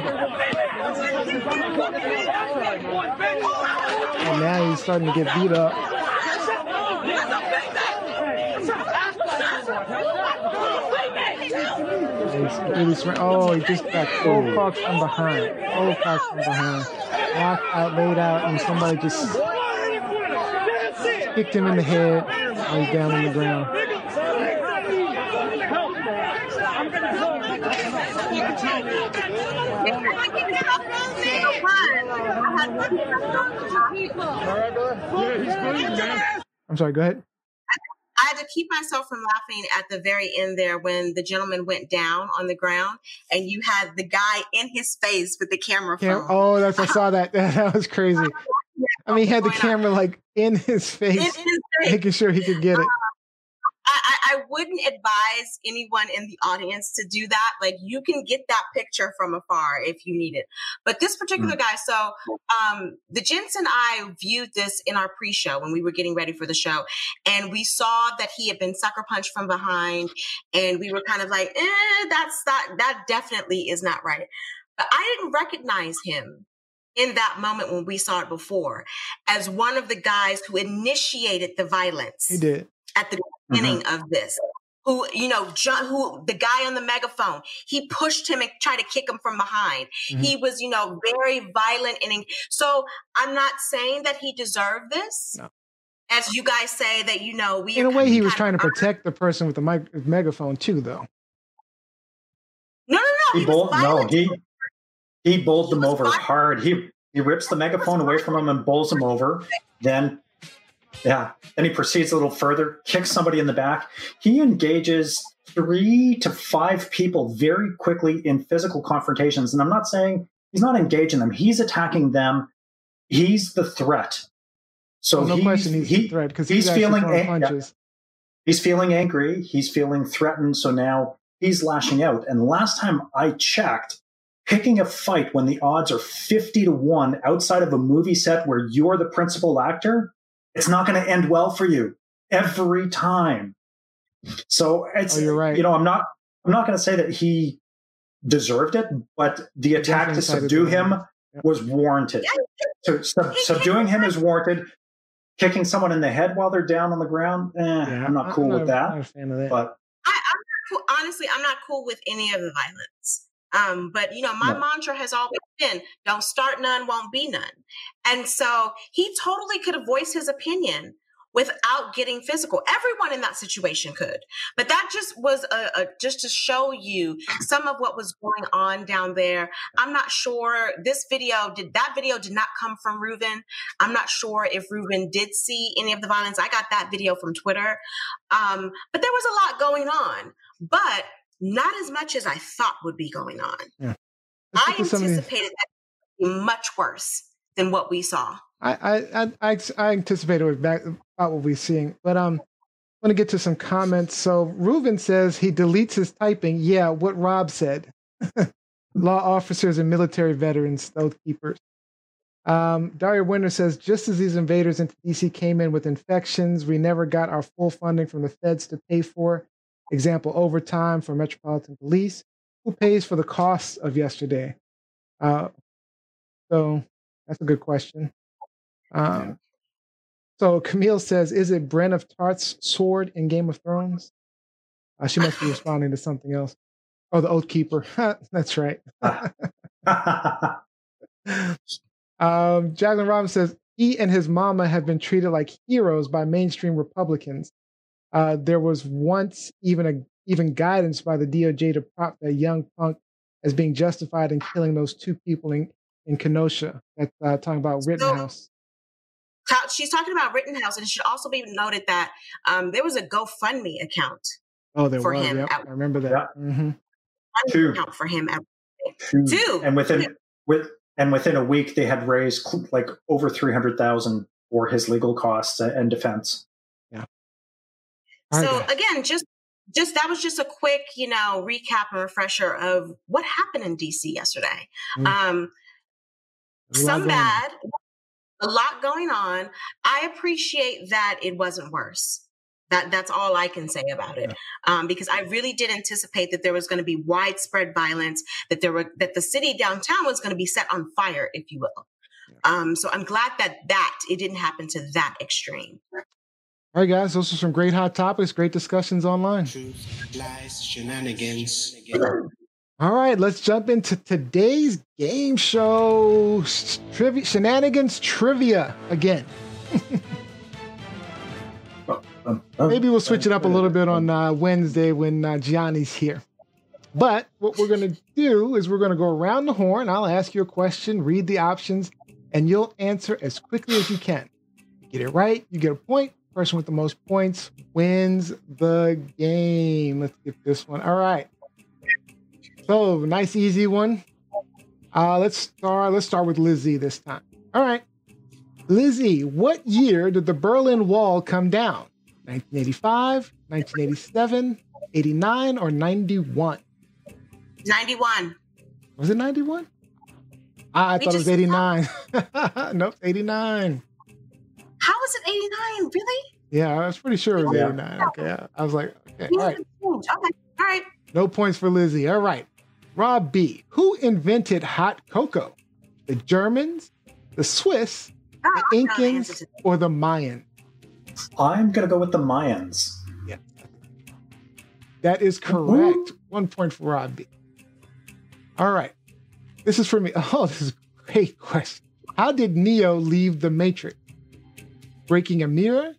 [SPEAKER 1] And now he's starting to get beat up. Really oh, he just got cold cocked from behind. Cold cocked from behind. Locked out, laid out, and somebody just kicked him in the head while he's down on the ground. I'm sorry, go ahead.
[SPEAKER 2] I had to keep myself from laughing at the very end there when the gentleman went down on the ground and you had the guy in his face with the camera
[SPEAKER 1] Cam-
[SPEAKER 2] phone.
[SPEAKER 1] oh, that's I [laughs] saw that. [laughs] That was crazy. [laughs] I mean, he had the camera like in his
[SPEAKER 2] In
[SPEAKER 1] face,
[SPEAKER 2] his face.
[SPEAKER 1] making sure he could get it.
[SPEAKER 2] I, I, wouldn't advise anyone in the audience to do that. Like you can get that picture from afar if you need it. But this particular guy, so um the gents and I viewed this in our pre-show when we were getting ready for the show. And we saw that he had been sucker punched from behind. And we were kind of like, eh, that's that that definitely is not right. But I didn't recognize him in that moment when we saw it before as one of the guys who initiated the violence
[SPEAKER 1] He did.
[SPEAKER 2] at the beginning of this. Who, you know, John, who the guy on the megaphone, he pushed him and tried to kick him from behind.
[SPEAKER 1] Mhm.
[SPEAKER 2] He was, you know, very violent. And so I'm not saying that he deserved this.
[SPEAKER 1] No.
[SPEAKER 2] As you guys say that, you know, we
[SPEAKER 1] In a way, he was trying to protect the person with the mic- megaphone too, though.
[SPEAKER 2] No, no, no.
[SPEAKER 4] He
[SPEAKER 2] He,
[SPEAKER 4] bowled, no, he he bowled them over
[SPEAKER 2] violent.
[SPEAKER 4] hard. He he rips the megaphone away from him and bowls him over. Then, yeah, then he proceeds a little further, kicks somebody in the back. He engages three to five people very quickly in physical confrontations. And I'm not saying he's not engaging them; he's attacking them. He's the threat. So
[SPEAKER 1] Oh, no
[SPEAKER 4] he's,
[SPEAKER 1] question, he's
[SPEAKER 4] he,
[SPEAKER 1] a threat because
[SPEAKER 4] he's
[SPEAKER 1] he's,
[SPEAKER 4] feeling
[SPEAKER 1] throwing
[SPEAKER 4] ang- yeah. he's feeling angry he's feeling threatened so now he's lashing out and last time i checked picking a fight when the odds are 50 to 1 outside of a movie set where you're the principal actor it's not going to end well for you every time so it's
[SPEAKER 1] Oh, you're right.
[SPEAKER 4] you know i'm not i'm not going to say that he deserved it but the attack to subdue him
[SPEAKER 1] him. Yep.
[SPEAKER 4] was warranted so sub- subduing him is warranted kicking someone in the head while they're down on the ground eh,
[SPEAKER 1] Yeah,
[SPEAKER 4] i'm not cool
[SPEAKER 1] not,
[SPEAKER 4] with that
[SPEAKER 1] Not a fan of that.
[SPEAKER 4] but
[SPEAKER 2] I, I'm not cool. honestly, I'm not cool with any of the violence. Um, but you know, my
[SPEAKER 4] No.
[SPEAKER 2] mantra has always been don't start none, won't be none. And so he totally could have voiced his opinion without getting physical. Everyone in that situation could. But that just was a, a just to show you some of what was going on down there. I'm not sure this video did that video did not come from Reuven. I'm not sure if Reuven did see any of the violence. I got that video from Twitter. Um, but there was a lot going on, but not as much as I thought would be going on.
[SPEAKER 1] Let's
[SPEAKER 2] I
[SPEAKER 1] get to some of these-
[SPEAKER 2] anticipated that be much worse than what we saw.
[SPEAKER 1] I, I, I, I, anticipated back about what we're seeing, but um, I want to get to some comments. So Reuven says he deletes his typing. Yeah, what Rob said. [laughs] Law officers and military veterans, oath keepers. Um, Daria Winter says just as these invaders into DC came in with infections, we never got our full funding from the feds to pay for. Example, overtime for Metropolitan Police. Who pays for the costs of yesterday? Uh, so that's a good question. Um, so Camille says, "Is it Brienne of Tarth's sword in Game of Thrones?" Uh, she must be responding to something else. Oh, the Oath Keeper. [laughs] That's right. [laughs] um, Jacqueline Robbins says he and his mama have been treated like heroes by mainstream Republicans. Uh, there was once even a even guidance by the DOJ to prop that young punk as being justified in killing those two people in in Kenosha. That's uh, talking about Rittenhouse.
[SPEAKER 2] Ta- She's talking about Rittenhouse, and it should also be noted that um, there was a GoFundMe account,
[SPEAKER 1] Oh, there
[SPEAKER 2] for
[SPEAKER 1] was.
[SPEAKER 2] him
[SPEAKER 1] Yep,
[SPEAKER 2] at-
[SPEAKER 1] I remember that.
[SPEAKER 4] Yeah.
[SPEAKER 1] hmm
[SPEAKER 4] Two.
[SPEAKER 2] account for him. At,
[SPEAKER 4] Two.
[SPEAKER 2] Two.
[SPEAKER 4] and within with and within a week they had raised cl- like over 300,000 for his legal costs and defense
[SPEAKER 1] All
[SPEAKER 2] so again, just just that was just a quick, you know, recap and refresher of what happened in DC yesterday.
[SPEAKER 1] Mm.
[SPEAKER 2] Um,
[SPEAKER 1] There's a lot
[SPEAKER 2] some bad, a lot going on. I appreciate that it wasn't worse. That that's all I can say about it. Um, because I really did anticipate that there was going to be widespread violence, that there were that the city downtown was going to be set on fire, if you will. Um, so I'm glad that that it didn't happen to that extreme.
[SPEAKER 1] All right, guys, those are some great hot topics, great discussions online.
[SPEAKER 5] Truth, lies, shenanigans.
[SPEAKER 1] All right, let's jump into today's game show trivia, shenanigans trivia again. [laughs] Maybe we'll switch it up a little bit on uh, Wednesday when uh, Gianni's here. But what we're going to do is we're going to go around the horn. I'll ask you a question, read the options, and you'll answer as quickly as you can. Get it right, you get a point. Person with the most points wins the game. Let's get this one. All right. So nice, easy one. Uh, let's start. Let's start with Lizzie this time. All right, Lizzie. What year did the Berlin Wall come down? 1985, 1987, 89, or 91?
[SPEAKER 2] 91.
[SPEAKER 1] Was it 91? I, I thought it was 89. [laughs] nope, 89.
[SPEAKER 2] How is it 89? Really?
[SPEAKER 1] Yeah, I was pretty sure it was 89. Okay, I- I was like, okay, All right.
[SPEAKER 2] okay. All right.
[SPEAKER 1] No points for Lizzie. All right. Rob B. Who invented hot cocoa? The Germans, the Swiss,
[SPEAKER 2] Oh,
[SPEAKER 1] the
[SPEAKER 2] I know the answer
[SPEAKER 1] Incans, or the Mayans?
[SPEAKER 4] I'm gonna go with the Mayans. Yeah.
[SPEAKER 1] That is correct. One point for Rob B. All right. This is for me. [laughs] Oh, this is a great question. How did Neo leave the Matrix? Breaking a mirror,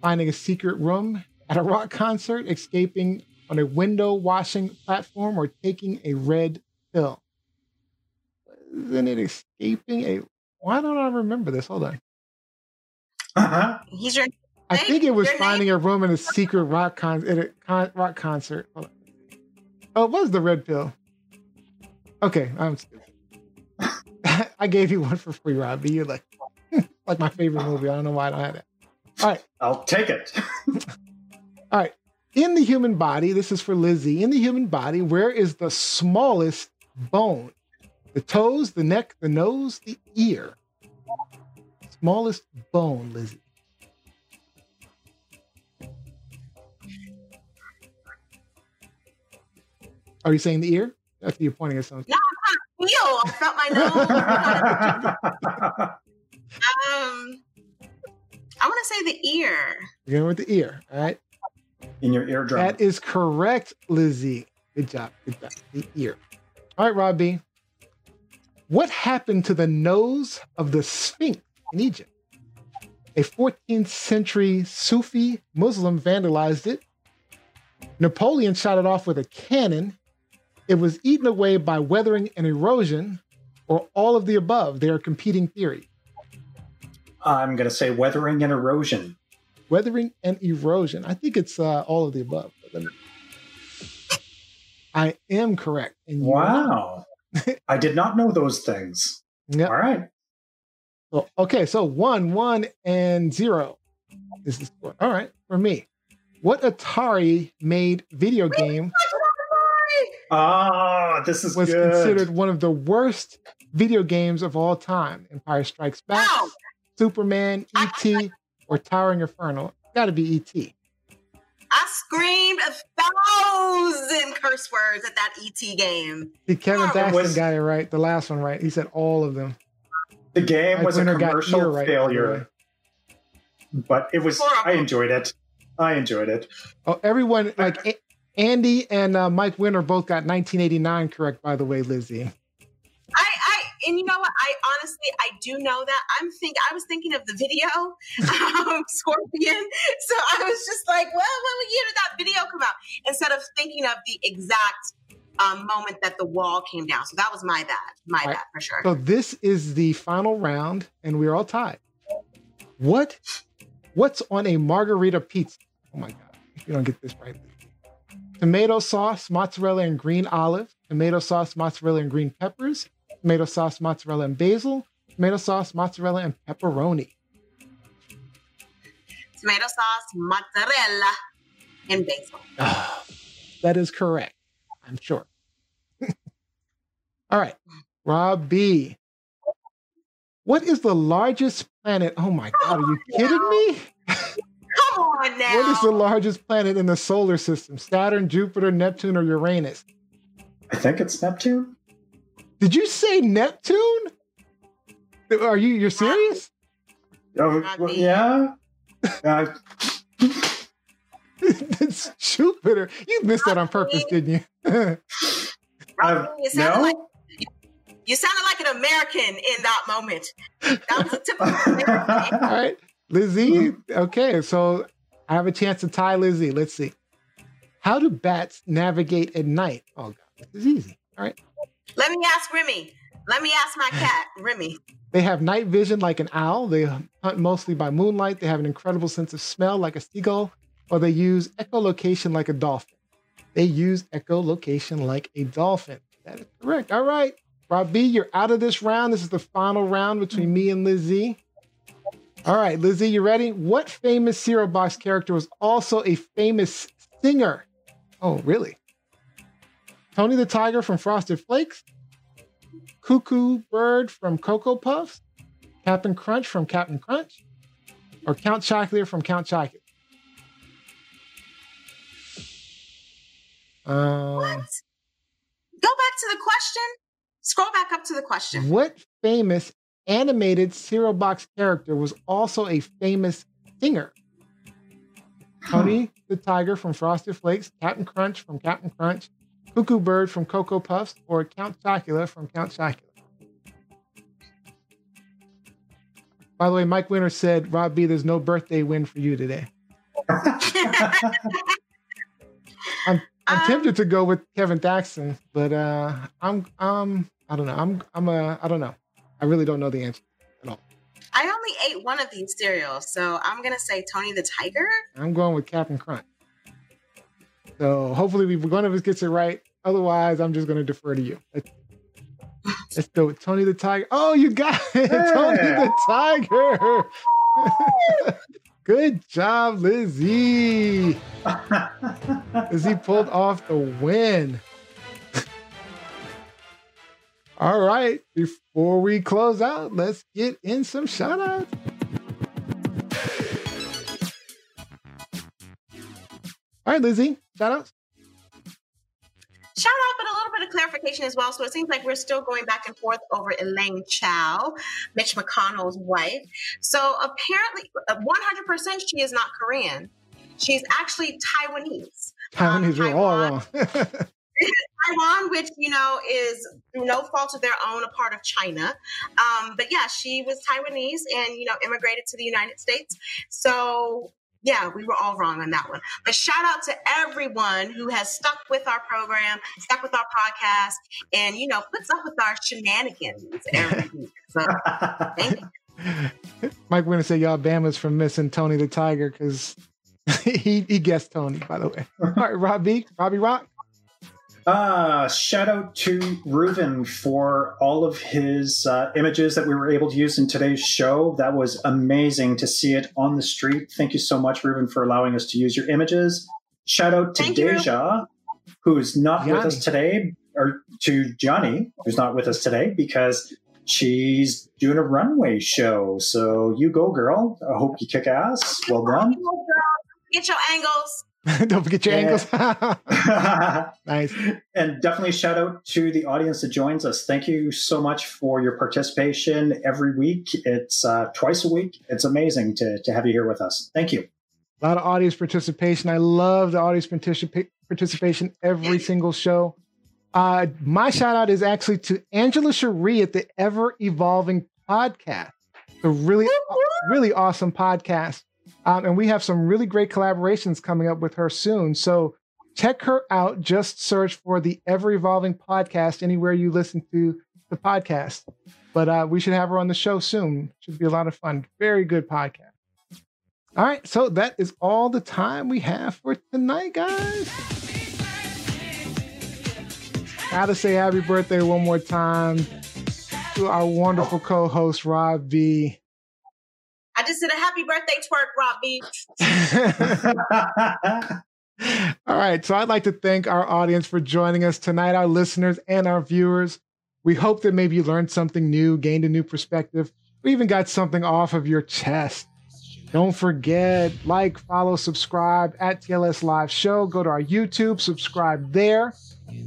[SPEAKER 1] finding a secret room at a rock concert, escaping on a window washing platform, or taking a red pill? Isn't it escaping a? Why don't I remember this? Hold on.
[SPEAKER 4] Uh-huh.
[SPEAKER 2] He's your
[SPEAKER 1] I think it was
[SPEAKER 2] Your name?
[SPEAKER 1] finding a room in a secret rock con at a con- rock concert. Hold on. Oh, it was the red pill. Okay, I'm stupid. [laughs] I gave you one for free, Robbie. You're like, like my favorite movie. I don't know why I don't have that. All right,
[SPEAKER 4] I'll take it. [laughs]
[SPEAKER 1] all right. In the human body, this is for Lizzie. In the human body, where is the smallest bone? The toes, the neck, the nose, the ear. Smallest bone, Lizzie. Are you saying the ear? That's you're pointing at something.
[SPEAKER 2] No, I feel. I felt my nose. [laughs] [laughs] um, I want to say the ear.
[SPEAKER 1] You're going with the ear. All right.
[SPEAKER 4] In your eardrum.
[SPEAKER 1] That is correct, Lizzie. Good job. Good job. The ear. All right, Robbie. What happened to the nose of the Sphinx in Egypt? A 14th century Sufi Muslim vandalized it. Napoleon shot it off with a cannon. It was eaten away by weathering and erosion, or all of the above. They are competing theories.
[SPEAKER 4] I'm gonna say weathering and erosion.
[SPEAKER 1] Weathering and erosion. I think it's uh, all of the above. but let I am correct. And you are not.
[SPEAKER 4] Wow. [laughs] I did not know those things.
[SPEAKER 1] Yep.
[SPEAKER 4] All right.
[SPEAKER 1] So, okay, so one, one, and zero is the score. All right, for me. What Atari made video game
[SPEAKER 4] Ah, this is
[SPEAKER 1] was
[SPEAKER 4] good.
[SPEAKER 1] considered one of the worst video games of all time? Empire Strikes Back,
[SPEAKER 2] Wow.
[SPEAKER 1] Superman, E.T., or Towering Inferno? Got to be E.T.
[SPEAKER 2] I screamed a thousand curse words at that ET game.
[SPEAKER 1] See, Kevin
[SPEAKER 2] It
[SPEAKER 1] Thaxton
[SPEAKER 4] was-
[SPEAKER 1] got it right. The last one right. He said all of them.
[SPEAKER 4] the game
[SPEAKER 1] Mike
[SPEAKER 4] was a commercial
[SPEAKER 1] ear right, by the way.
[SPEAKER 4] failure, but it was.
[SPEAKER 2] Horrible.
[SPEAKER 4] I enjoyed it. I enjoyed it.
[SPEAKER 1] Oh, everyone like A- Andy and uh, Mike Winter both got 1989 correct. By the way, Lizzie.
[SPEAKER 2] And you know what? I honestly, I do know that. I'm think, I was thinking of the video, [laughs] um, Scorpion. So I was just like, well, what year did that video come out? Instead of thinking of the exact um, moment that the wall came down. So that was my bad, my bad for sure.
[SPEAKER 1] So this is the final round, and we're all tied. What? What's on a margarita pizza? Oh my god! If you don't get this right, tomato sauce, mozzarella, and green olive. Tomato sauce, mozzarella, and green peppers. Tomato sauce, mozzarella, and basil. Tomato sauce, mozzarella, and pepperoni.
[SPEAKER 2] Tomato sauce, mozzarella. and basil. [sighs]
[SPEAKER 1] That is correct. I'm sure. [laughs] All right. Rob B. What is the largest planet? Oh my God, are you kidding me?
[SPEAKER 2] Come on now. [laughs]
[SPEAKER 1] What is the largest planet in the solar system? Saturn, Jupiter, Neptune, or Uranus?
[SPEAKER 4] I think it's Neptune.
[SPEAKER 1] Did you say Neptune? Are you you're serious?
[SPEAKER 2] Not
[SPEAKER 4] well, yeah. Uh,
[SPEAKER 1] it's Jupiter. You missed that on purpose, didn't you?
[SPEAKER 2] Robin, [laughs]
[SPEAKER 4] Uh,
[SPEAKER 2] you sounded
[SPEAKER 4] no?
[SPEAKER 2] like you sounded like an American in that moment. That was a typical American.
[SPEAKER 1] All right. Lizzie. Okay, so I have a chance to tie Lizzie. Let's see. How do bats navigate at night? Oh god, this is easy. All right.
[SPEAKER 2] Let me ask Remy. Let me ask my cat, Remy.
[SPEAKER 1] They have night vision like an owl. They hunt mostly by moonlight. They have an incredible sense of smell like a seagull, or they use echolocation like a dolphin. They use echolocation like a dolphin. That is correct. All right. Rob B, you're out of this round. This is the final round between me and Lizzie. All right, Lizzie, you ready? What famous cereal box character was also a famous singer? Oh, really? Tony the Tiger from Frosted Flakes, Cuckoo Bird from Cocoa Puffs, Captain Crunch from Captain Crunch, or Count Chocula from Count Chocula? Um,
[SPEAKER 2] What? Go back to the question. Scroll back up to the question.
[SPEAKER 1] what famous animated cereal box character was also a famous singer? Tony the Tiger from Frosted Flakes, Captain Crunch from Captain Crunch, Cuckoo Bird from Cocoa Puffs, or Count Chocula from Count Chocula. By the way, Mike Winter said, Rob B, there's no birthday win for you today. [laughs] I'm
[SPEAKER 2] Um,
[SPEAKER 1] tempted to go with Kevin Thaxton, but uh I'm um I don't know. I'm I'm a I don't know. I really don't know the answer. At all.
[SPEAKER 2] I only ate one of these cereals, so I'm gonna say Tony the Tiger.
[SPEAKER 1] I'm going with Captain Crunch. So hopefully we one of us gets it right. Otherwise, I'm just going to defer to you. Let's, let's [laughs] go with Tony the Tiger. Oh, you got it, [laughs] Tony the Tiger. [laughs] Good job, Lizzie. Lizzie pulled off the win. All right, before we close out, let's get in some shout outs. All right, Lizzie, shout outs.
[SPEAKER 2] Shout out, but a little bit of clarification as well. So it seems like we're still going back and forth over Elaine Chao, Mitch McConnell's wife. So apparently, uh, 100% she is not Korean. She's actually Taiwanese.
[SPEAKER 1] Taiwanese are all wrong. [laughs]
[SPEAKER 2] Taiwan, which you know is no fault of their own, a part of China. Um, but yeah, she was Taiwanese and you know immigrated to the United States. So yeah, we were all wrong on that one. But shout out to everyone who has stuck with our program, stuck with our podcast, and you know puts up with our shenanigans every [laughs] week. So thank you.
[SPEAKER 1] Mike Winter said y'all Bama's from missing Tony the Tiger because [laughs] he he guessed Tony, by the way. [laughs] All right, Robbie, Robbie Rock.
[SPEAKER 4] Uh, shout out to Reuven for all of his uh, images that we were able to use in today's show. That was amazing to see it on the street. Thank you so much, Reuven, for allowing us to use your images. Shout out to
[SPEAKER 2] Thank you.
[SPEAKER 4] Deja, who's not with us today, or to Johnny, who's not with us today because she's doing a runway show. So you go, girl. I hope you kick ass. Well done.
[SPEAKER 2] Get your angles. [laughs]
[SPEAKER 1] Don't forget your ankles. [laughs] [laughs] nice.
[SPEAKER 4] And definitely shout out to the audience that joins us. Thank you so much for your participation every week. It's uh, twice a week. It's amazing to, to have you here with us. Thank you.
[SPEAKER 1] A lot of audience participation. I love the audience participa- participation every single show. Uh, my shout out is actually to Angela Cherie at the Ever Evolving Podcast. It's a really, really awesome podcast. Um, and we have some really great collaborations coming up with her soon. So check her out. Just search for the Ever Evolving Podcast anywhere you listen to the podcast. But uh, we should have her on the show soon. Should be a lot of fun. Very good podcast. All right, so that is all the time we have for tonight, guys. Gotta say happy birthday one more time to our wonderful co-host Rob B.
[SPEAKER 2] Just did a happy birthday twerk, Rob B. [laughs]
[SPEAKER 1] All right. So I'd like to thank our audience for joining us tonight, our listeners and our viewers. We hope that maybe you learned something new, gained a new perspective, or even got something off of your chest. Don't forget, like, follow, subscribe at TLS Live Show. Go to our YouTube, subscribe there.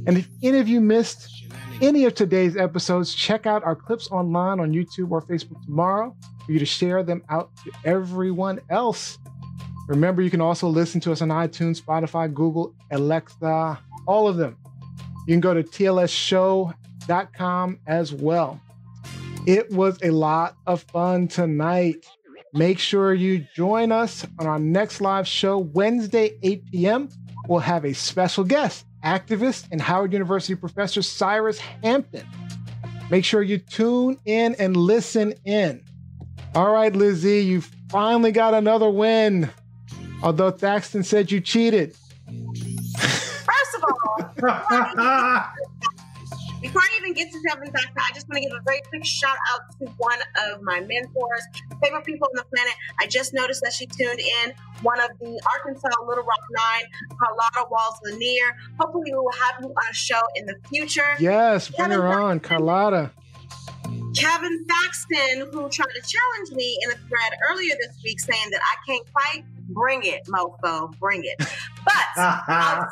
[SPEAKER 1] And if any of you missed any of today's episodes, check out our clips online on YouTube or Facebook tomorrow for you to share them out to everyone else. Remember, you can also listen to us on iTunes, Spotify, Google, Alexa, all of them. You can go to tlsshow.com as well. It was a lot of fun tonight. Make sure you join us on our next live show, Wednesday, 8 p.m. We'll have a special guest, activist and Howard University professor Cyrus Hampton. Make sure you tune in and listen in. All right, Lizzie, you finally got another win. Although Thaxton said you cheated.
[SPEAKER 2] First of all, [laughs] before I even get to Kevin Thaxton, I just want to give a very quick shout out to one of my mentors, favorite people on the planet. I just noticed that she tuned in, one of the Arkansas Little Rock Nine, Carlotta Walls Lanier. Hopefully, we will have you on a show in the future.
[SPEAKER 1] Yes, bring
[SPEAKER 2] Kevin
[SPEAKER 1] her on, Carlotta.
[SPEAKER 2] Kevin Thaxton, who tried to challenge me in a thread earlier this week, saying that I can't fight. Bring it, mofo, bring it. But [laughs] I'll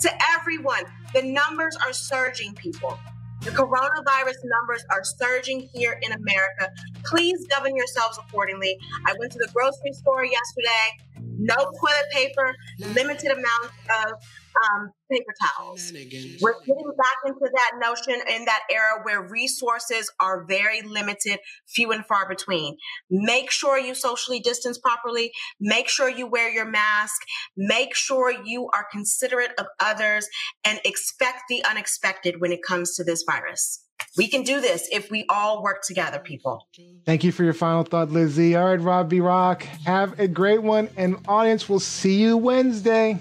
[SPEAKER 2] to everyone, the numbers are surging, people. The coronavirus numbers are surging here in America. Please govern yourselves accordingly. I went to the grocery store yesterday. No toilet paper, limited amount of um, paper towels. We're getting back into that notion in that era where resources are very limited, few and far between. Make sure you socially distance properly. Make sure you wear your mask. Make sure you are considerate of others and expect the unexpected when it comes to this virus. We can do this if we all work together, people.
[SPEAKER 1] Thank you for your final thought, Lizzie. All right, Rob B. Rock, have a great one. And audience, we'll see you Wednesday.